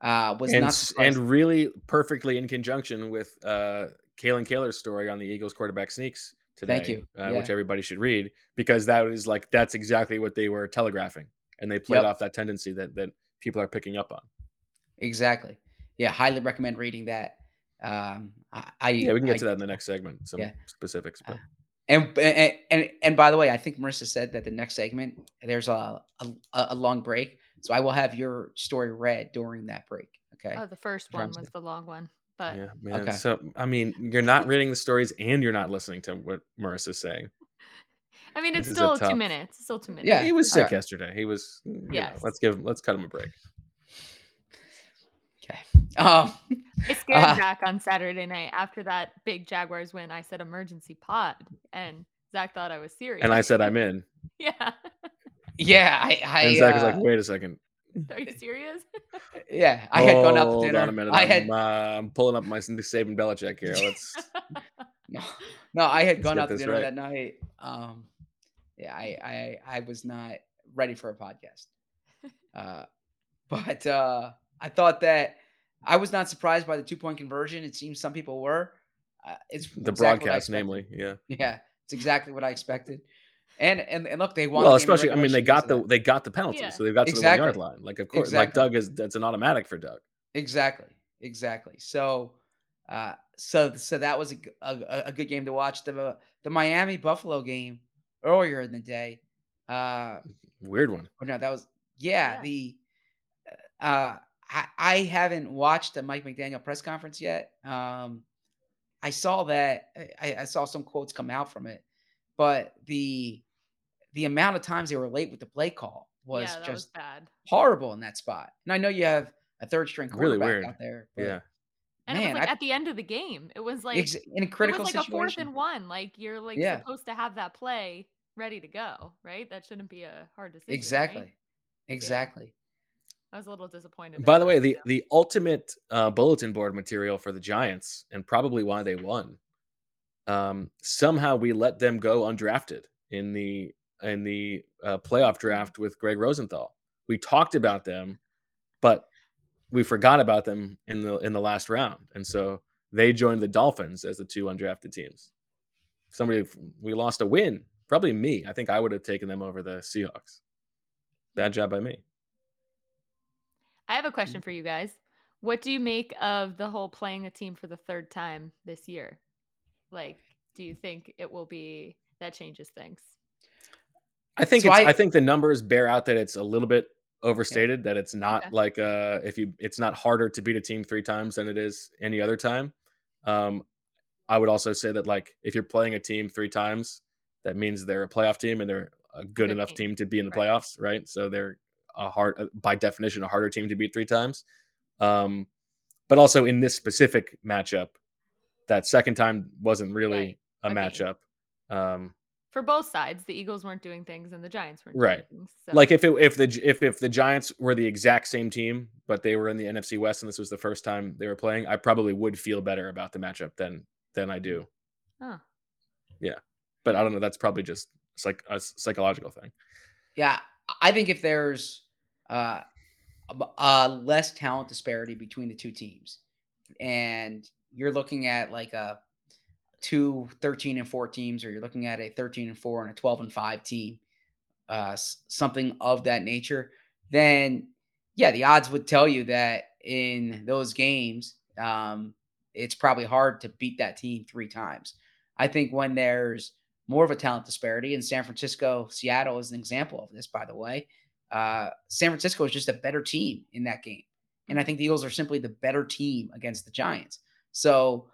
Uh, was and not and really perfectly in conjunction with uh Kalyn Kahler's story on the Eagles quarterback sneaks today. Thank you. Uh, Yeah. Which everybody should read because that is like that's exactly what they were telegraphing, and they played Yep. off that tendency that that people are picking up on. Exactly. Yeah, highly recommend reading that. Um, I, I Yeah, we can get I- to that in the next segment. Some Yeah. specifics, but And, and and and by the way, I think Marissa said that the next segment there's a a, a long break, so I will have your story read during that break. Okay. Oh, the first one Sounds was good. the long one, but yeah, man. okay. So I mean, you're not reading the stories and you're not listening to what Marissa's saying. (laughs) I mean, it's This is still tough- two minutes. It's still two minutes. Yeah. he was sick right. yesterday. He was. Yeah. let's give. Let's cut him a break. Okay. Um, I scared Uh, Zach on Saturday night after that big Jaguars win. I said emergency pod, and Zach thought I was serious. And I said, I'm in. (laughs) yeah. yeah, I, I And Zach was uh, like, wait a second. Are you serious? (laughs) Yeah, I had gone out to dinner. on a minute. I I'm, had uh, I'm pulling up my Saban Belichick here. (laughs) Let's. no, no, I had Let's gone get out to dinner right. that night. Um, yeah, I, I, I was not ready for a podcast. Uh, but uh, I thought that I was not surprised by the two point conversion. It seems some people were. Uh, it's the exactly broadcast, namely, yeah. Yeah, it's exactly what I expected. And and, and look, they won. Well, the especially, I mean, they got the of they got the penalty, Yeah. so they've got to the one yard line. Like, of course, like Doug is that's an automatic for Doug. Exactly, exactly. So, uh, so so that was a a good game to watch. The the Miami Buffalo game earlier in the day. Uh, Weird one. no, that was yeah, Yeah. the uh I, I haven't watched the Mike McDaniel press conference yet. Um I saw that I, I saw some quotes come out from it, but the the amount of times they were late with the play call was yeah, that was just bad. horrible in that spot. And I know you have a third string Really quarterback weird. out there. But Yeah. And it was like I- at the end of the game. It was like ex- in a it critical was like a fourth and one. Like you're like Yeah. supposed to have that play ready to go, right? That shouldn't be a hard decision. right? exactly. I was a little disappointed. By by the way, the the ultimate uh, bulletin board material for the Giants, and probably why they won. Um, somehow we let them go undrafted in the in the uh, playoff draft with Gregg Rosenthal. We talked about them, but we forgot about them in the in the last round, and so they joined the Dolphins as the two undrafted teams. Somebody we lost a win, probably me. I think I would have taken them over the Seahawks. Bad job by me. I have a question for you guys. What do you make of the whole playing a team for the third time this year? Like, do you think it will be that changes things? I think So it's, I- I, think the numbers bear out that it's a little bit overstated. That it's not Okay. like uh if you it's not harder to beat a team three times than it is any other time. Um, I would also say that like if you're playing a team three times, that means they're a playoff team and they're a good Good enough team. team to be in the Right. playoffs, right? So they're a hard uh, by definition a harder team to beat three times. Um, but also in this specific matchup, that second time wasn't really Right. a I mean, matchup. Um, For both sides, the Eagles weren't doing things and the Giants weren't Right. doing things. so- like if it, if the if if the Giants were the exact same team, but they were in the NFC West and this was the first time they were playing, I probably would feel better about the matchup than than I do. Huh. Yeah, but I don't know. That's probably just like a psychological thing. Yeah, I think if there's uh, less talent disparity between the two teams, and you're looking at like a two 13 and 4 teams, or you're looking at a 13 and 4 and a 12 and 5 team, uh, something of that nature, then yeah, the odds would tell you that in those games, um, it's probably hard to beat that team three times. I think when there's more of a talent disparity, and San Francisco, Seattle is an example of this, by the way. Uh, San Francisco is just a better team in that game. And I think the Eagles are simply the better team against the Giants. So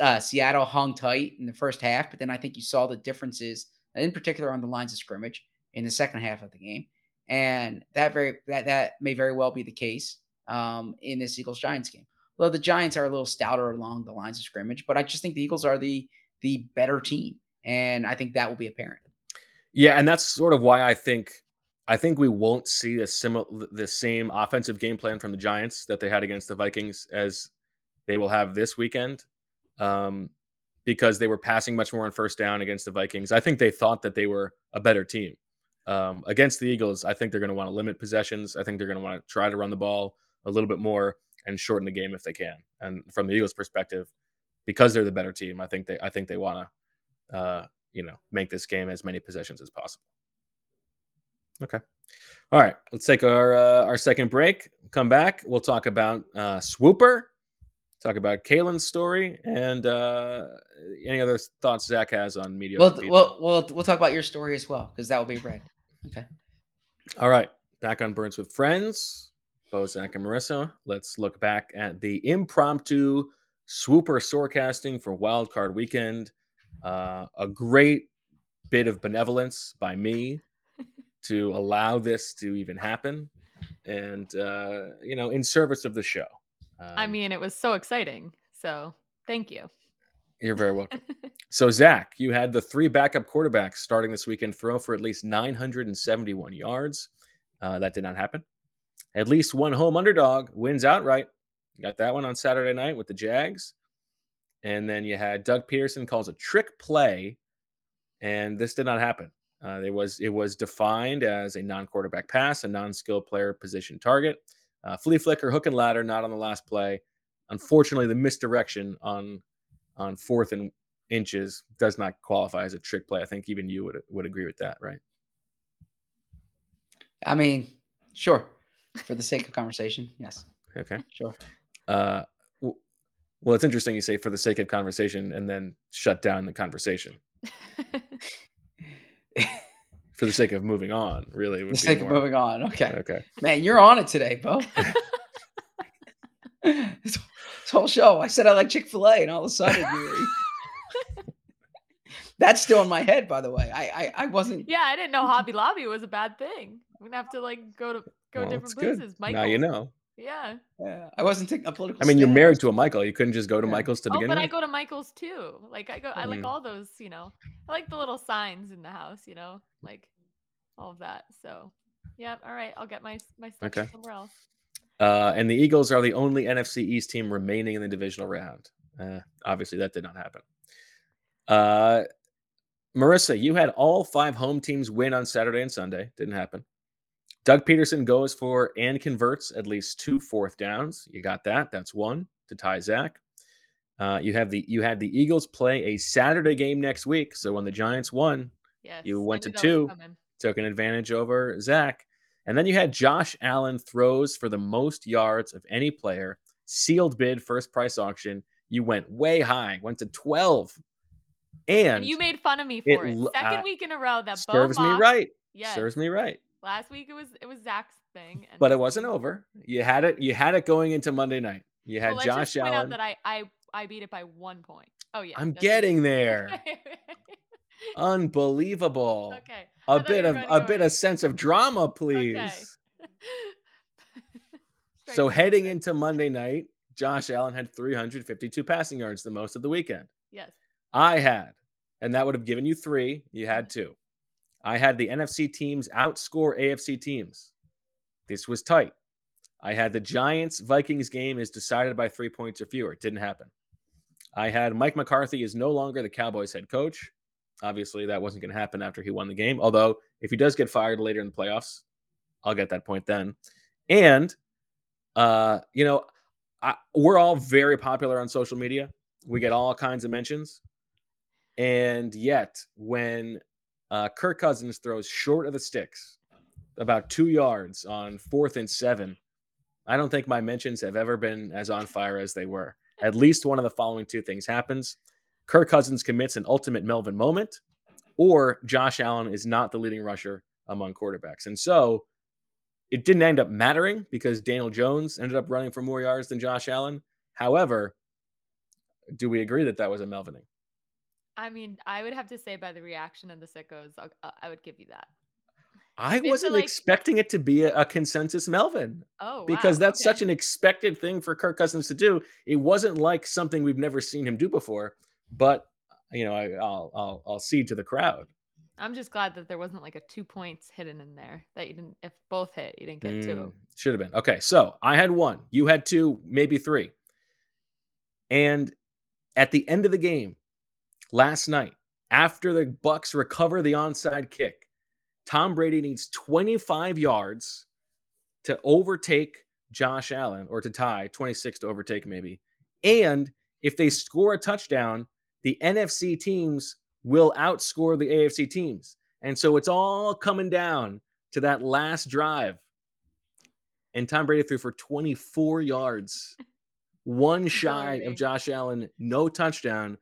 uh, Seattle hung tight in the first half, but then I think you saw the differences, in particular on the lines of scrimmage, in the second half of the game. And that very that that may very well be the case um, in this Eagles Giants game. Although the Giants are a little stouter along the lines of scrimmage, but I just think the Eagles are the the better team, and I think that will be apparent. Yeah, and that's sort of why I think I think we won't see a similar the same offensive game plan from the Giants that they had against the Vikings as they will have this weekend. Um, because they were passing much more on first down against the Vikings. I think they thought that they were a better team. Um, against the Eagles, I think they're going to want to limit possessions. I think they're going to want to try to run the ball a little bit more and shorten the game if they can. And from the Eagles' perspective, because they're the better team, I think they I think they want to uh, you know make this game as many possessions as possible. Okay. All right. Let's take our uh, our second break. Come back. We'll talk about uh, Swooper. Talk about Kalyn's story and uh, any other thoughts Zach has on media. Well, we'll we'll we'll talk about your story as well because that will be read. Okay. All right. Back on Birds with Friends. Bo, Zach, and Marissa. Let's look back at the impromptu swooper forecasting for Wild Card Weekend. Uh, a great bit of benevolence by me to allow this to even happen, and uh, you know, in service of the show. I Um, mean, it was so exciting. So thank you. you're very welcome. (laughs) So, Zach, you had the three backup quarterbacks starting this weekend throw for at least 971 yards. Uh, that did not happen. at least one home underdog wins outright. You got that one on Saturday night with the Jags. And then you had Doug Pederson calls a trick play, and this did not happen. Uh, it was it was defined as a non-quarterback pass, a non-skilled player position target, uh, flea flicker, hook and ladder, not on the last play. Unfortunately, the misdirection on on fourth and inches does not qualify as a trick play. I think even you would would agree with that, right? I mean, sure. For the sake of conversation, yes, Okay. sure. Uh, well, it's interesting you say for the sake of conversation and then shut down the conversation (laughs) for the sake of moving on. Really, For the be sake of moving on. Okay. Okay. Man, you're on it today, Bo. this, (laughs) this whole show, I said I like Chick Fil A, and all of a sudden, you that's still in my head. By the way, I I, I wasn't. yeah, I didn't know Hobby Lobby was a bad thing. We're gonna have to like go to go Well, different it's good. places. Now you know. Yeah. Yeah, I wasn't taking a political. I mean, you're married to a Michael. You couldn't just go to Yeah. Michael's to Oh, begin but with. I go to Michael's too. Like I go, I like Mm. all those. You know, I like the little signs in the house. You know, like all of that. So, yeah. All right, I'll get my my stuff Okay. somewhere else. Uh, and the Eagles are the only NFC East team remaining in the divisional round. Uh, obviously, that did not happen. Uh, Marissa, you had all five home teams win on Saturday and Sunday. Didn't happen. Doug Pederson goes for and converts at least two fourth downs. You got that. That's one to tie Zach. Uh, you have the you had the Eagles play a Saturday game next week. So when the Giants won, Yes. You went to two. took an advantage over Zach. And then you had Josh Allen throws for the most yards of any player, sealed bid, first price auction. You went way high, went to 12. And, And you made fun of me for it. lo- Second uh, week in a row that Bo serves me mocked- right. Yes. Serves me right. Last week it was it was Zach's thing. And But it wasn't over. You had it, you had it going into Monday night. You had Well, Josh just point out Allen. that I I I beat it by one point. Oh yeah. I'm getting there. (laughs) Unbelievable. okay. A I bit of a bit of sense of drama, please. (laughs) Okay. So heading into Monday night, Josh Allen had 352 passing yards, the most of the weekend. yes. I had, and that would have given you three. You had two. I had the NFC teams outscore AFC teams. This was tight. I had the Giants Vikings game is decided by three points or fewer. It didn't happen. I had Mike McCarthy is no longer the Cowboys head coach. Obviously, that wasn't going to happen after he won the game. Although, if he does get fired later in the playoffs, I'll get that point then. And, uh, you know, I, we're all very popular on social media. We get all kinds of mentions. And yet, when uh, Kirk Cousins throws short of the sticks, about two yards on fourth and seven, I don't think my mentions have ever been as on fire as they were. At least one of the following two things happens Kirk Cousins commits an ultimate Melvin moment, or Josh Allen is not the leading rusher among quarterbacks. And so it didn't end up mattering because Daniel Jones ended up running for more yards than Josh Allen. However, do we agree that that was a Melvining? I mean, I would have to say by the reaction of the sickos, uh, I would give you that. I It's wasn't like- expecting it to be a, a consensus Melvin Oh, because wow, that's such an expected thing for Kirk Cousins to do. It wasn't like something we've never seen him do before, but you know, I, I'll I'll I'll see to the crowd. I'm just glad that there wasn't like a two points hidden in there that you didn't. If both hit, you didn't get two. Mm, should have been. Okay, so I had one, you had two, maybe three. And at the end of the game last night, after the Bucks recover the onside kick, Tom Brady needs 25 yards to overtake Josh Allen or to tie 26 to overtake maybe. And if they score a touchdown, the NFC teams will outscore the AFC teams. And so it's all coming down to that last drive. And Tom Brady threw for 24 yards, (laughs) one shy of Josh Allen, no touchdown.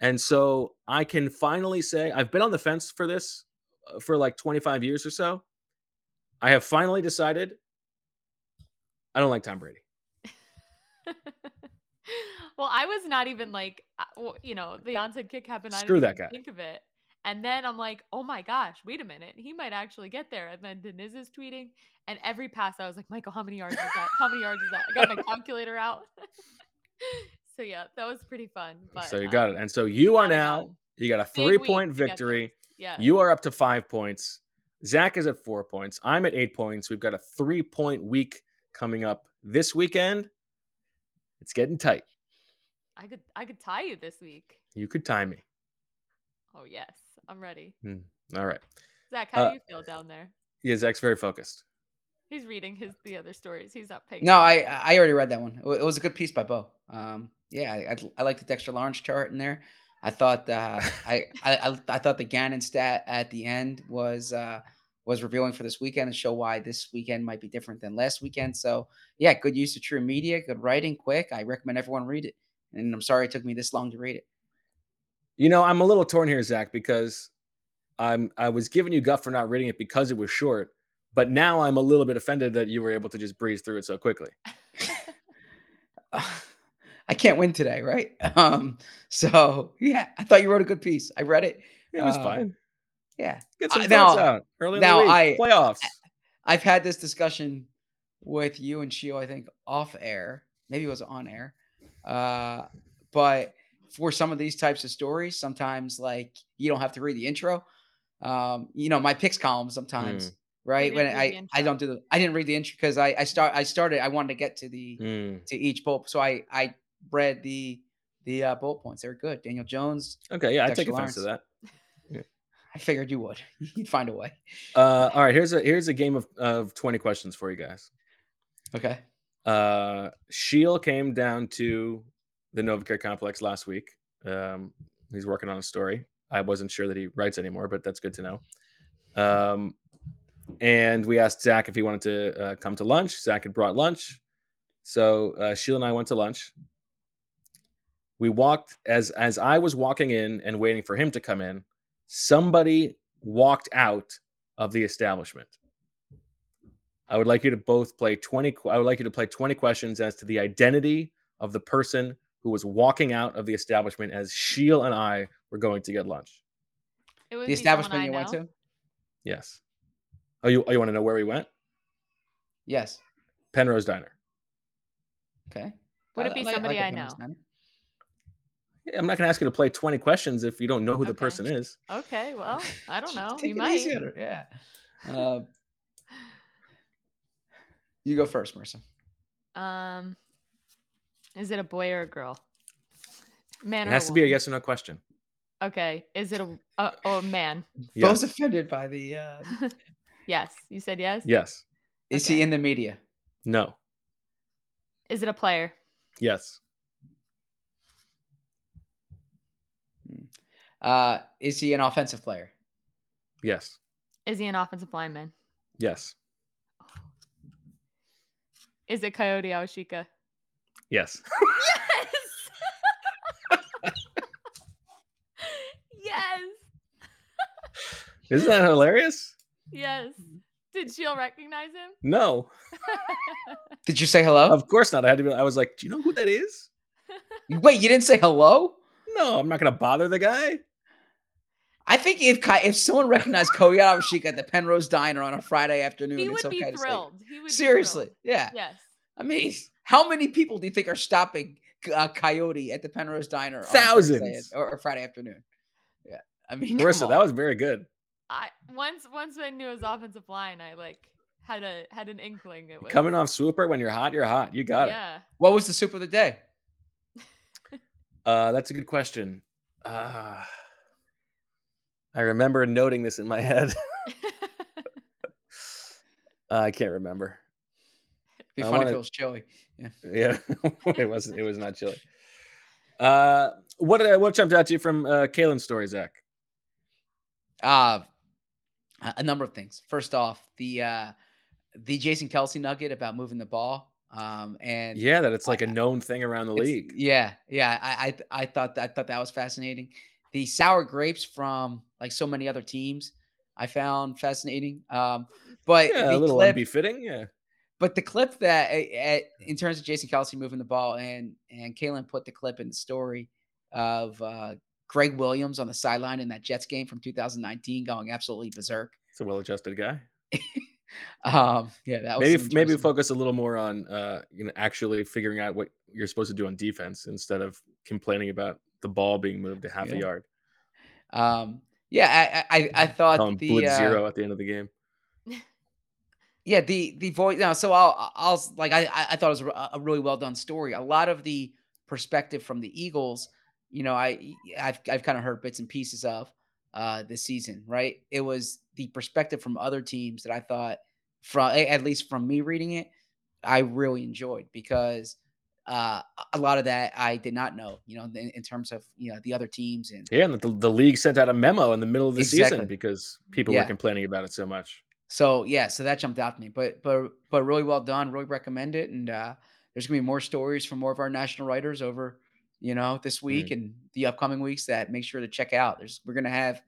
And so I can finally say I've been on the fence for this uh, for like 25 years or so. I have finally decided I don't like Tom Brady. (laughs) well, I was not even like, uh, you know, the onside kick happened. I Screw that guy. Think of it. And then I'm like, oh my gosh, wait a minute. He might actually get there. And then Deniz is tweeting. And every pass, I was like, Michael, how many yards is that? How many yards is that? I got my (laughs) calculator out. (laughs) so yeah, that was pretty fun. But so you um, got it. And so you are now, you got a three point to get there. victory. Yeah. You are up to five points. Zach is at four points. I'm at eight points. We've got a three point week coming up this weekend. It's getting tight. I could I could tie you this week. You could tie me. Oh yes, I'm ready. All right. Zach, how Uh, do you feel down there? Yeah, Zach's very focused. He's reading his the other stories. He's not paying. No, I I already read that one. It was a good piece by Bo. Um, yeah, I, I, like the Dexter Lawrence chart in there. I thought uh, I, I I I thought the Gannon stat at the end was uh, was revealing for this weekend and show why this weekend might be different than last weekend. So yeah, good use of TruMedia, good writing, quick. I recommend everyone read it. And I'm sorry it took me this long to read it. You know, I'm a little torn here, Zach, because I'm I was giving you guff for not reading it because it was short, but now I'm a little bit offended that you were able to just breeze through it so quickly. (laughs) I can't win today, right? Um, so yeah, I thought you wrote a good piece. I read it. It was Um, fine. Yeah. Get some uh, now- out early in now the week. I- playoffs. I've had this discussion with you and Sheil, I think, off air. Maybe it was on air. Uh, but for some of these types of stories, sometimes like you don't have to read the intro. Um, you know, my picks column sometimes, right? When didn't read the I I don't do the I didn't read the intro because I I start I started I wanted to get to the Mm, to each bullet. So I I read the the uh, bullet points. They were good. Daniel Jones. Okay, yeah, I Dexter take offense to that. (laughs) I figured you would. (laughs) You'd find a way. Uh, all right, here's a here's a game of, of 20 questions for you guys. Okay. Uh, Sheil came down to the Novacare complex last week. Um, he's working on a story. I wasn't sure that he writes anymore, but that's good to know. Um, and we asked Zach if he wanted to uh, come to lunch. Zach had brought lunch, so uh, Sheil and I went to lunch. We walked as as I was walking in and waiting for him to come in. Somebody walked out of the establishment. I would like you to both play 20 I would like you to play 20 questions as to the identity of the person who was walking out of the establishment as Sheil and I were going to get lunch. It The establishment I you went to? Yes. Oh, you oh, you want to know where we went? Yes. Penrose Diner. Okay. Would it be like- somebody like I a Penrose know? Diner. I'm not going to ask you to play 20 questions if you don't know who the Okay. person is. Okay, well, I don't (laughs) know. Take You it might. on her, Yeah. Uh, you go first, Marissa. Um, is it a boy or a girl? Man It or has to be a yes or no question. Okay. Is it a a, a man? Bo's Yes. offended by the. Uh, (laughs) yes. You said yes. Yes. is Okay. he in the media? No. Is it a player? Yes. Uh, is he an offensive player? Yes. Is he an offensive lineman? Yes. Is it Kayode Awosika? Yes. (laughs) Yes. (laughs) yes. Isn't that hilarious? Yes. Did Sheil recognize him? No. (laughs) Did you say hello? Of course not. I had to be I was like, "Do you know who that is?" Wait, you didn't say hello? No, I'm not going to bother the guy. I think if Kai, if someone recognized Kayode Awosika at the Penrose Diner on a Friday afternoon, he it's would be okay to say- thrilled. He would be Seriously, thrilled. yeah. Yes. I mean, how many people do you think are stopping uh, Kayode at the Penrose Diner? on Thursday Thousands. or, or Friday afternoon. Yeah, I mean, Marissa, that was very good. I once once I knew his offensive line, I like had a had an inkling it was Coming off Swooper when you're hot, you're hot. You got it. yeah. What was the soup of the day? (laughs) Uh, that's a good question. Uh, I remember noting this in my head. (laughs) (laughs) Uh, I can't remember. It'd be I funny if wanna- it was chilly. Yeah. Yeah, (laughs) it wasn't. It was not chili. Uh, what uh, what jumped out to you from uh, Kalyn's story, Zach? Uh, a number of things. First off, the uh, the Jason Kelce nugget about moving the ball. Um, and Yeah, that it's like a known thing around the league. Yeah, yeah. I, I I thought I thought that was fascinating. The sour grapes from like so many other teams, I found fascinating. Um, but Yeah, a little clip, unbefitting. Yeah, but the clip that uh, in terms of Jason Kelce moving the ball and and Kalyn put the clip in the story of uh, Gregg Williams on the sideline in that Jets game from 2019 going absolutely berserk. it's a well-adjusted guy. (laughs) Um, yeah, that was Maybe maybe focus a little more on uh, you know actually figuring out what you're supposed to do on defense instead of complaining about the ball being moved to half a yard. Um, Yeah, I I, I thought 'em the blitz uh, zero at the end of the game. (laughs) Yeah, the the voice. No, so I'll I'll like I I thought it was a a really well done story. A lot of the perspective from the Eagles, you know, I I've I've kind of heard bits and pieces of uh this season, right? It was the perspective from other teams that I thought from at least from me reading it, I really enjoyed because uh a lot of that I did not know, you know, in, in terms of you know the other teams and Yeah, and the, the league sent out a memo in the middle of the Exactly. season because people Yeah. were complaining about it so much. So yeah, so that jumped out to me. But but but really well done. Really recommend it. And uh there's gonna be more stories from more of our national writers over, you know, this week and the upcoming weeks that make sure to check out. There's we're gonna have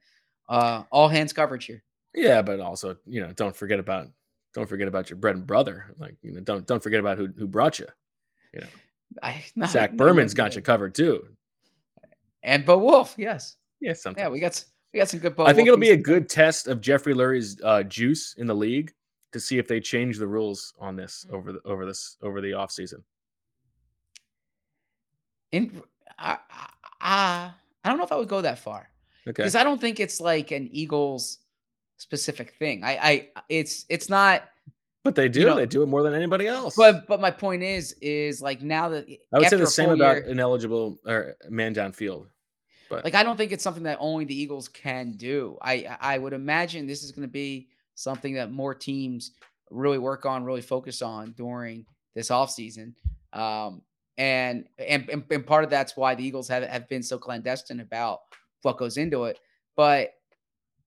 uh all hands coverage here. Yeah, but also, you know, don't forget about don't forget about your bread and brother. Like, you know, don't don't forget about who who brought you. (laughs) I (laughs) no, Zach Berman's got you covered too. And Bo Wulf, yes. Yeah, sometimes. Yeah, we got we got some good Bo I think Wulf it'll be a pieces. good test of Jeffrey Lurie's uh, juice in the league to see if they change the rules on this Mm. over the over this over the offseason. in I, I I I don't know if I would go that far. Okay. Because I don't think it's like an Eagles specific thing. I I it's it's not But they do. know- they do it more than anybody else. but but my point is is like now that I would say the same about year- ineligible or man downfield. But Like I don't think it's something that only the Eagles can do. I I would imagine this is going to be something that more teams really work on, really focus on during this offseason. Um and, and and and part of that's why the Eagles have, have been so clandestine about what goes into it. But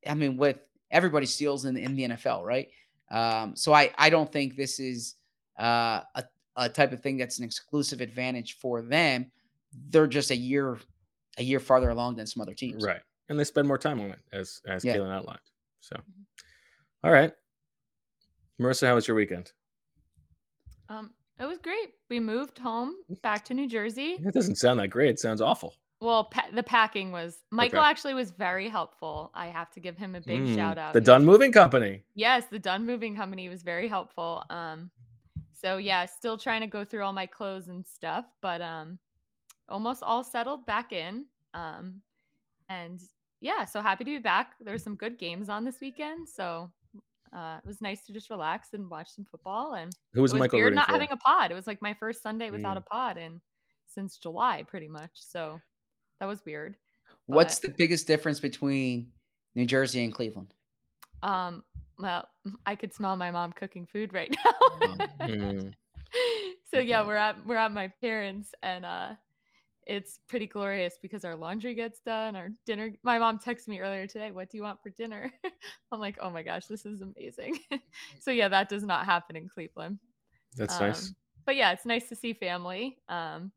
I mean, with everybody steals in, in the NFL, right? Um, so I I don't think this is uh, a a type of thing that's an exclusive advantage for them. They're just a year a year farther along than some other teams. right. And they spend more time on it as as Yeah. Kalyn outlined. So all right. Marissa, how was your weekend? Um, it was great. We moved home back to New Jersey. It doesn't sound that great. It sounds awful. Well, pa- the packing was Michael Okay. actually was very helpful. I have to give him a big Mm, shout out. The He Dunn Moving Company. Yes, the Dunn Moving Company was very helpful. Um, so yeah, still trying to go through all my clothes and stuff, but um, almost all settled back in. Um, and yeah, so happy to be back. There's some good games on this weekend, so uh, it was nice to just relax and watch some football. And Who was it was Michael weird not for? having a pod. It was like my first Sunday without Mm. a pod and since July, pretty much. So that was weird. What's but- the biggest difference between New Jersey and Cleveland? Um, well, (laughs) I could smell my mom cooking food right (laughs) now. Mm. (laughs) so yeah, we're at we're at my parents and uh it's pretty glorious because our laundry gets done, our dinner my mom texted me earlier today, what do you want for dinner? I'm like, "Oh my gosh, this is amazing." so yeah, that does not happen in Cleveland. That's nice. Um, But yeah, it's nice to see family. Um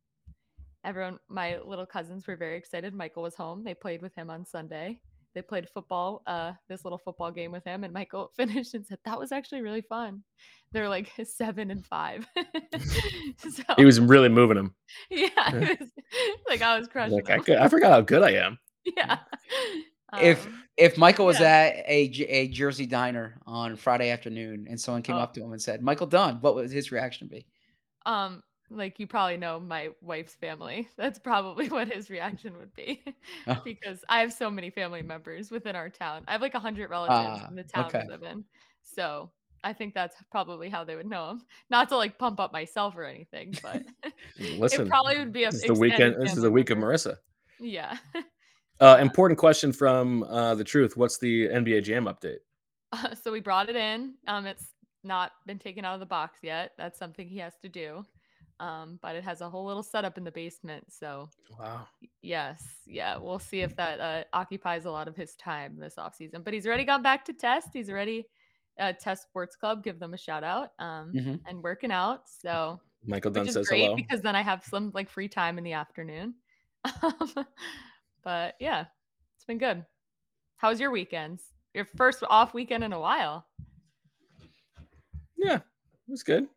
everyone my little cousins were very excited. Michael was home. They played with him on Sunday. They played football, uh, this little football game with him, and Michael (laughs) finished and said, That was actually really fun. They're like (laughs) seven and five. (laughs) so, He was really moving him. yeah, was- like I was crushing Like I, could, I forgot how good I am. yeah. If Um, if Michael was yeah. at a Jersey diner on Friday afternoon and someone came Oh. up to him and said, Michael Dunn, what would his reaction be? um like you probably know my wife's family (laughs) that's probably what his reaction would be Oh. (laughs) because i have so many family members within our town i have like 100 relatives Ah, in the town okay. we live in so i think that's probably how they would know him not to like pump up myself or anything but (laughs) Listen, it probably would be a This is the weekend. This is the week of. Marissa. yeah Uh, important question from uh, the truth. What's the NBA Jam update? Uh, so we brought it in. Um, it's not been taken out of the box yet. That's something he has to do. Um, but it has a whole little setup in the basement. So Wow. yes, yeah, we'll see if that uh, occupies a lot of his time this offseason. But he's already gone back to test. He's already uh, test sports club. Give them a shout out. Um, Mhm. and working out. So Michael Dunn which is says great hello. because then I have some like free time in the afternoon. (laughs) But yeah, it's been good. How was your weekends? Your first off weekend in a while. Yeah, it was good.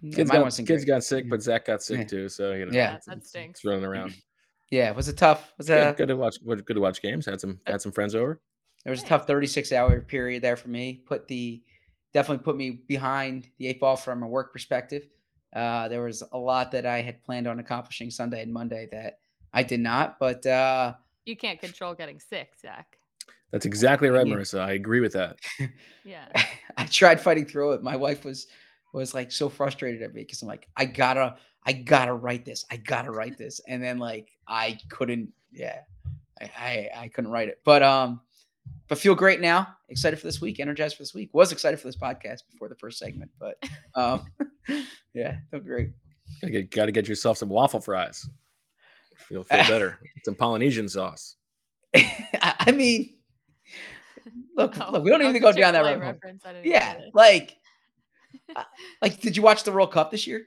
Yeah, Kids, got, kids got sick, but Zach got sick Yeah. too. So you know, Yeah. it's, That stinks. it's running around. (laughs) Yeah, it was a tough was Good, a good to watch. Good to watch games. Had some had some friends over. there was a tough 36 hour period there for me. Put the definitely put me behind the eight ball from a work perspective. Uh, there was a lot that I had planned on accomplishing Sunday and Monday that I did not, but uh, You can't control getting sick, Zach. That's exactly right, Marissa. I agree with that. (laughs) Yeah. (laughs) I tried fighting through it. My wife was was like so frustrated at me because I'm like, I gotta, I gotta write this. I gotta write this. And then like I couldn't, yeah. I, I I couldn't write it. But um, but feel great now. Excited for this week, energized for this week. Was excited for this podcast before the first segment, but um (laughs) yeah, feel great. Gotta get, gotta get yourself some waffle fries. You'll feel (laughs) better. Some Polynesian sauce. (laughs) I I mean, look, Oh, look, we don't that even was go down that Chick-fil-A rabbit hole. reference. I didn't Yeah, like, Uh, (laughs) like, did you watch the World Cup this year?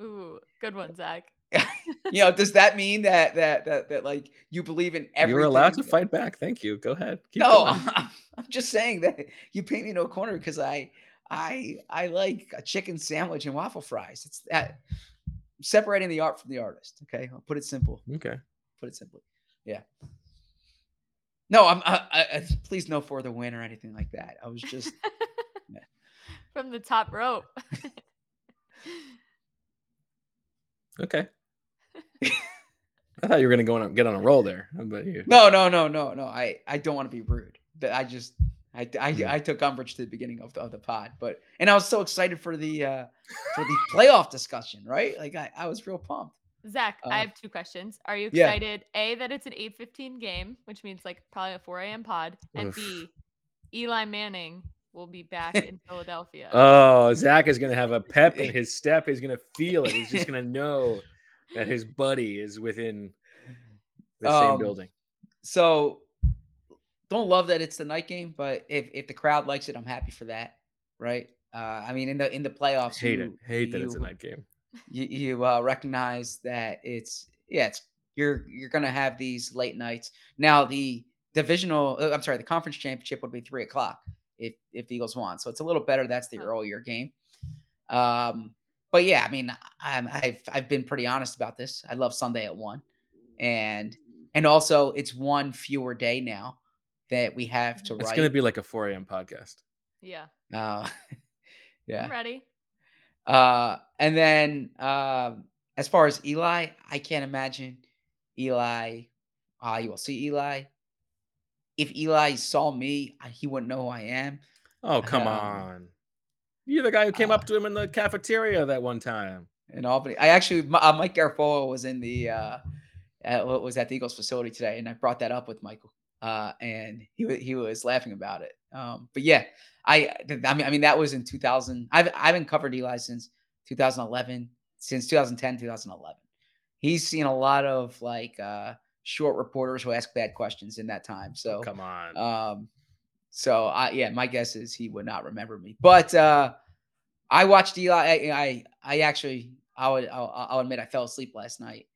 Ooh, good one, Zach. (laughs) (laughs) You know, does that mean that that that that like you believe in everything? You're allowed to fight back. Thank you. Go ahead. Keep No. I'm, I'm just saying that you paint me in a corner because I I I like a chicken sandwich and waffle fries. It's that separating the art from the artist. Okay, I'll put it simple. Okay. Put it simply. Yeah. No, I'm. I, I, I- please no for the win or anything like that. I was just. From the top rope. (laughs) Okay. I thought you were gonna go on get on a roll there. How about you? No, no, no, no, no. I I don't want to be rude. That I just I I, Yeah. I took umbrage to the beginning of the, of the pod, but and I was so excited for the uh for the (laughs) playoff discussion, right? Like I, I was real pumped. Zach, Uh, I have two questions. Are you yeah. excited? A, that it's an 8.15 game, which means like probably a 4 a.m. pod. And Oof. B, Eli Manning will be back in (laughs) Philadelphia. Oh, Zach is gonna have a pep in (laughs) his step. He's gonna feel it. He's just gonna (laughs) know that his buddy is within the same Um, building. So don't love that it's the night game, but if if the crowd likes it, I'm happy for that, right? Uh, I mean, in the in the playoffs, Hate it. you- Hate that it's a night game. you, you uh, recognize that it's yeah it's you're you're gonna have these late nights now the divisional uh, i'm sorry the conference championship would be three o'clock if if the eagles won so it's a little better that's the earlier game um but yeah i mean I'm, i've i've been pretty honest about this i love sunday at one and and also it's one fewer day now that we have to It's write gonna be like a 4 a.m. podcast. yeah. uh, (laughs) yeah I'm ready. uh, and then um, as far as Eli, I can't imagine Eli. Uh, you will see Eli. If Eli saw me, he wouldn't know who I am. Oh, come Um, on. You're the guy who came uh, up to him in the cafeteria that one time. in Albany. I actually, uh, Mike Garafolo was in the, uh, at, wa- was at the Eagles facility today, and I brought that up with Michael, uh, and he he was laughing about it. Um, but yeah, I I mean I mean that was in 2000. I've I haven't covered Eli since 2011, since 2010 2011. He's seen a lot of like uh, short reporters who ask bad questions in that time. So Come on. um, so I yeah, my guess is he would not remember me. But uh, I watched Eli. I I, I actually I would I'll, I'll admit I fell asleep last night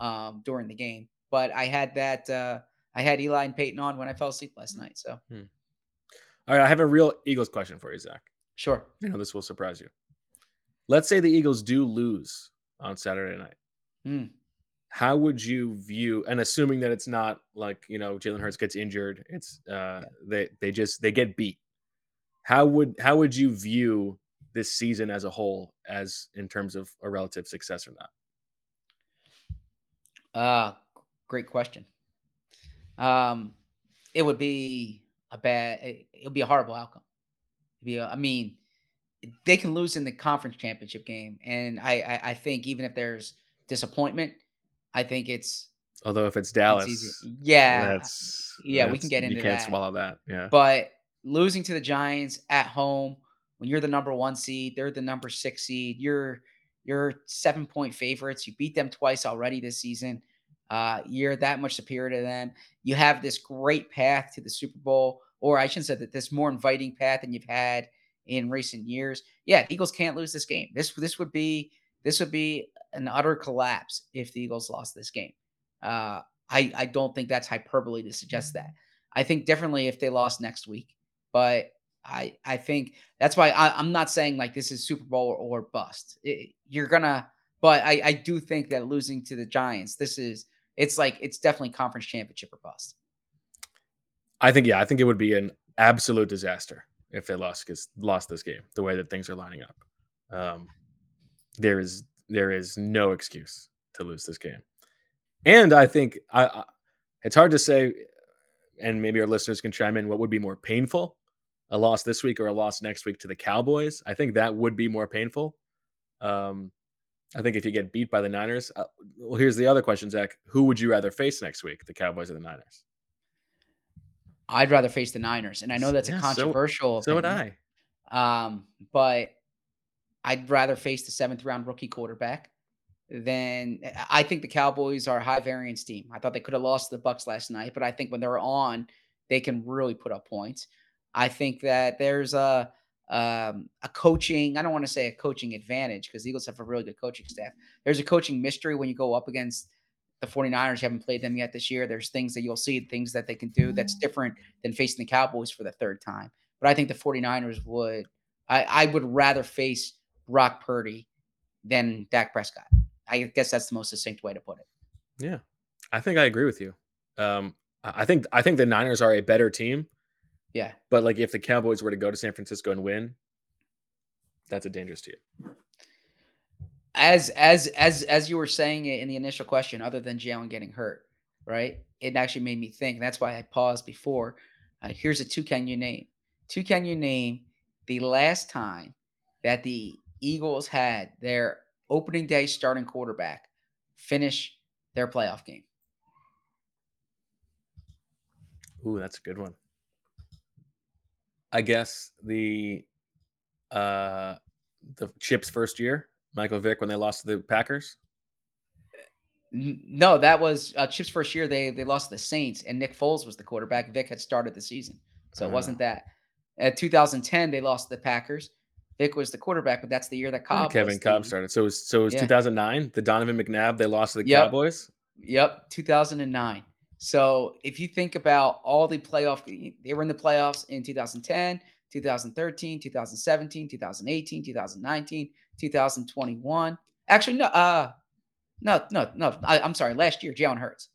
um, during the game, but I had that uh, I had Eli and Peyton on when I fell asleep last night. So All right, I have a real Eagles question for you, Zach. sure. I know this will surprise you. Let's say the Eagles do lose on Saturday night. Hmm. How would you view and assuming that it's not like, you know, Jalen Hurts gets injured, it's uh they they just they get beat. How would how would you view this season as a whole as in terms of a relative success or not? Uh great question. Um, it would be a bad. It it would be a horrible outcome. It'd be. A, I mean, they can lose in the conference championship game, and I, I I think even if there's disappointment, I think it's Although if it's it's Dallas, easy. Yeah, that's yeah, we can get into you can't that. swallow that. Yeah. but losing to the Giants at home when you're the number one seed, they're the number six seed. You're you're seven point favorites. You beat them twice already this season. Uh, you're that much superior to them. You have this great path to the Super Bowl, or I shouldn't say that this more inviting path than you've had in recent years. Yeah, Eagles can't lose this game. This this would be this would be an utter collapse if the Eagles lost this game. Uh, I I don't think that's hyperbole to suggest that. I think differently if they lost next week, but I I think that's why I, I'm not saying like this is Super Bowl or, or bust. It- you're gonna, but I I do think that losing to the Giants, this is it's like it's definitely conference championship or bust. I think yeah, I think it would be an absolute disaster if they lost lost this game the way that things are lining up. Um, there is there is no excuse to lose this game, and I think I, I it's hard to say and maybe our listeners can chime in. What would be more painful, a loss this week or a loss next week to the Cowboys? I think that would be more painful. Um, I think if you get beat by the Niners, uh, well, here's the other question, Zach: Who would you rather face next week, the Cowboys or the Niners? I'd rather face the Niners, and I know that's Yeah, a so- controversial. So would. I. Um, but I'd rather face the seventh round rookie quarterback than I think the Cowboys are a high variance team. I thought they could have lost the Bucks last night, but I think when they're on, they can really put up points. I think that there's a um, a coaching. I don't want to say a coaching advantage because the Eagles have a really good coaching staff. There's a coaching mystery when you go up against the 49ers. You haven't played them yet this year. There's things that you'll see, things that they can do that's different than facing the Cowboys for the third time. But I think the 49ers would, I, I would rather face Brock Purdy than Dak Prescott. I guess that's the most succinct way to put it. Yeah, I think I agree with you. Um, I I think I think the Niners are a better team, Yeah. but like if the Cowboys were to go to San Francisco and win, that's a dangerous team. As as as as you were saying it in the initial question, other than Jalen getting hurt, right? It actually made me think. That's why I paused before. Uh, here's a two can you name? Two can you name the last time that the Eagles had their opening day starting quarterback finish their playoff game? Ooh, that's a good one. I guess the uh the Chips first year, Michael Vick when they lost to the Packers. No, that was uh, Chip's first year. They they lost to the Saints, and Nick Foles was the quarterback. Vick had started the season, so it wasn't that. At 2010, they lost to the Packers. Vick was the quarterback, but that's the year that Kolb. Kevin Kolb the- started. So it was so it was Yeah. 2009, the Donovan McNabb they lost to the Yep. Cowboys. Yep, 2009. So if you think about all the playoff, they were in the playoffs in 2010, 2013, 2017, 2018, 2019, 2021. Actually, no, uh, no, no, no. I, I'm sorry. Last year, Jalen Hurts.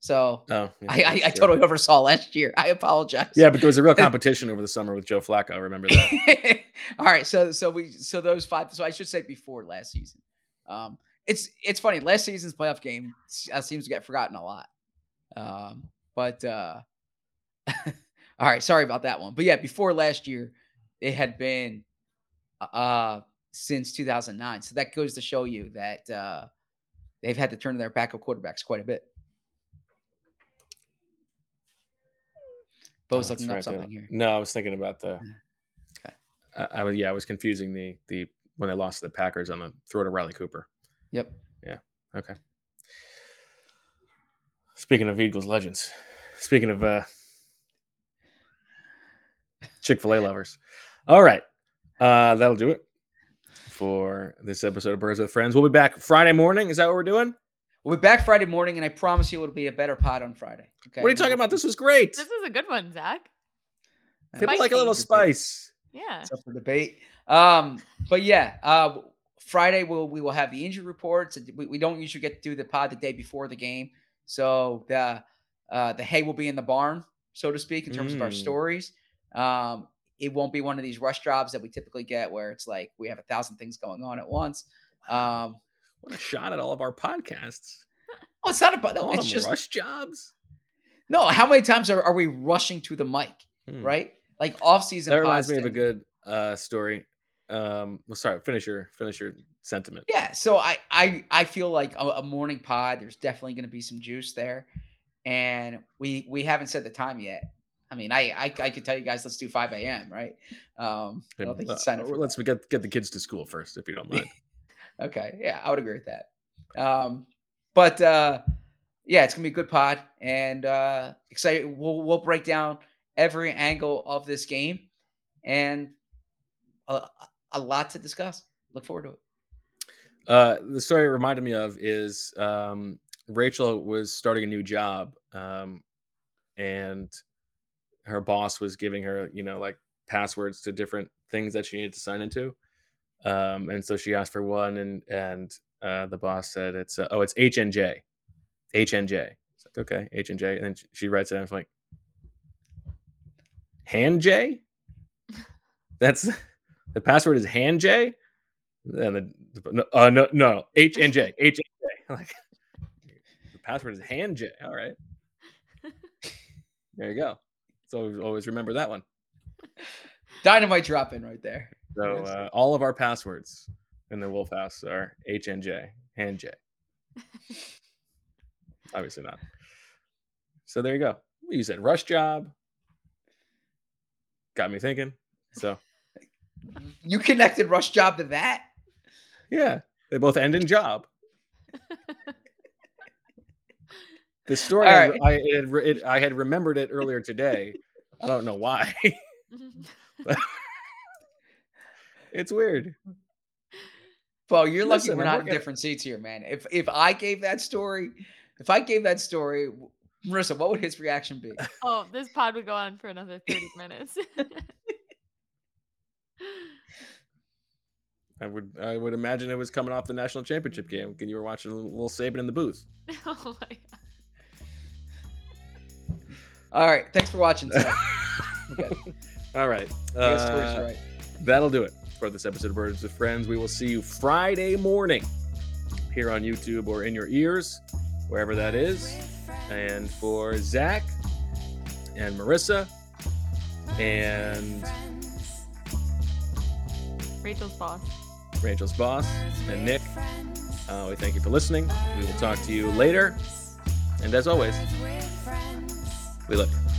So Oh, yeah, I, I, I totally oversaw last year. I apologize. Yeah, but there was a real (laughs) competition over the summer with Joe Flacco. I remember that. (laughs) All right, so so we so those five. So I should say before last season. Um, it's it's funny. Last season's playoff game uh, seems to get forgotten a lot. Um, but uh, (laughs) all right, sorry about that one. But yeah, before last year, it had been uh since 2009. So that goes to show you that uh they've had to turn their backup quarterbacks quite a bit. Bo's that's looking up right, the- something here. No, I was thinking about the. Okay. I, I was yeah, I was confusing the the when they lost to the Packers on the throw to Riley Cooper. Yep. Yeah. Okay. Speaking of Eagles legends, speaking of uh, Chick Fil A lovers, all right, uh, that'll do it for this episode of Birds with Friends. We'll be back Friday morning. Is that what we're doing? We'll be back Friday morning, and I promise you it'll be a better pod on Friday. Okay. What are you talking about? This was great. This is a good one, Zach. People like a little spice. Yeah. It's up for debate. Um, but yeah, uh, Friday we'll we will have the injury reports. We, we don't usually get to do the pod the day before the game, so the uh, the hay will be in the barn, so to speak, in terms of our Mm. stories. Um, it won't be one of these rush jobs that we typically get, where it's like we have a thousand things going on at once. Um, What a shot at all of our podcasts. (laughs) oh, it's not about. No, it's just rush jobs. no. How many times are, are we rushing to the mic? Hmm. Right, like off season. That reminds me of a good uh, story. Um, well, sorry, finish your finish your sentiment. Yeah, so I I I feel like a, a morning pod. There's definitely going to be some juice there, and we we haven't set the time yet. I mean, I I, I could tell you guys, let's do 5 a.m. Right? Um, I don't think you Uh, signed up let's that. get get the kids to school first, if you don't (laughs) mind. Okay, yeah, I would agree with that. Um, but uh, yeah, it's gonna be a good pod, and uh, excited. We'll we'll break down every angle of this game, and a, a lot to discuss. Look forward to it. Uh, the story it reminded me of is um, Rachel was starting a new job, um, and her boss was giving her, you know, like passwords to different things that she needed to sign into. Um, and so she asked for one, and and uh, the boss said it's uh, oh it's HNJ, HNJ. It's like okay HNJ, and then she- she writes it. And I was like, hand J. (laughs) That's the password is hand J. And the, the no, uh, no, no, H and J, (laughs) H and J. (laughs) Like the password is hand J. All right. There you go. So always remember that one. Dynamite drop in right there. So uh, all of our passwords in the Wulf House are HNJ, hand J. (laughs) Obviously not. So there you go. You said rush job. Got me thinking. So You connected Rush Job to that? yeah, they both end in job. The story All I. I, it, had re- it, I had remembered it earlier today. I don't know why. (laughs) (laughs) it's weird. Well, you're lucky we're not in different seats here, man. If if I gave that story, if I gave that story, Marissa, what would his reaction be? (laughs) oh, this pod would go on for another 30 (laughs) minutes. I would I would imagine it was coming off the national championship game and you were watching a little, little Saban in the booth. (laughs) oh my god. All right, thanks for watching. Okay. All right. You got scores Uh, right. That'll do it for this episode of Birds with Friends. We will see you Friday morning here on YouTube or in your ears, wherever that is. And for Zach and Marissa and Rachel's boss. Rachel's boss and Nick, uh, we thank you for listening. We will talk to you later. And as always, we love you. Birds with friends.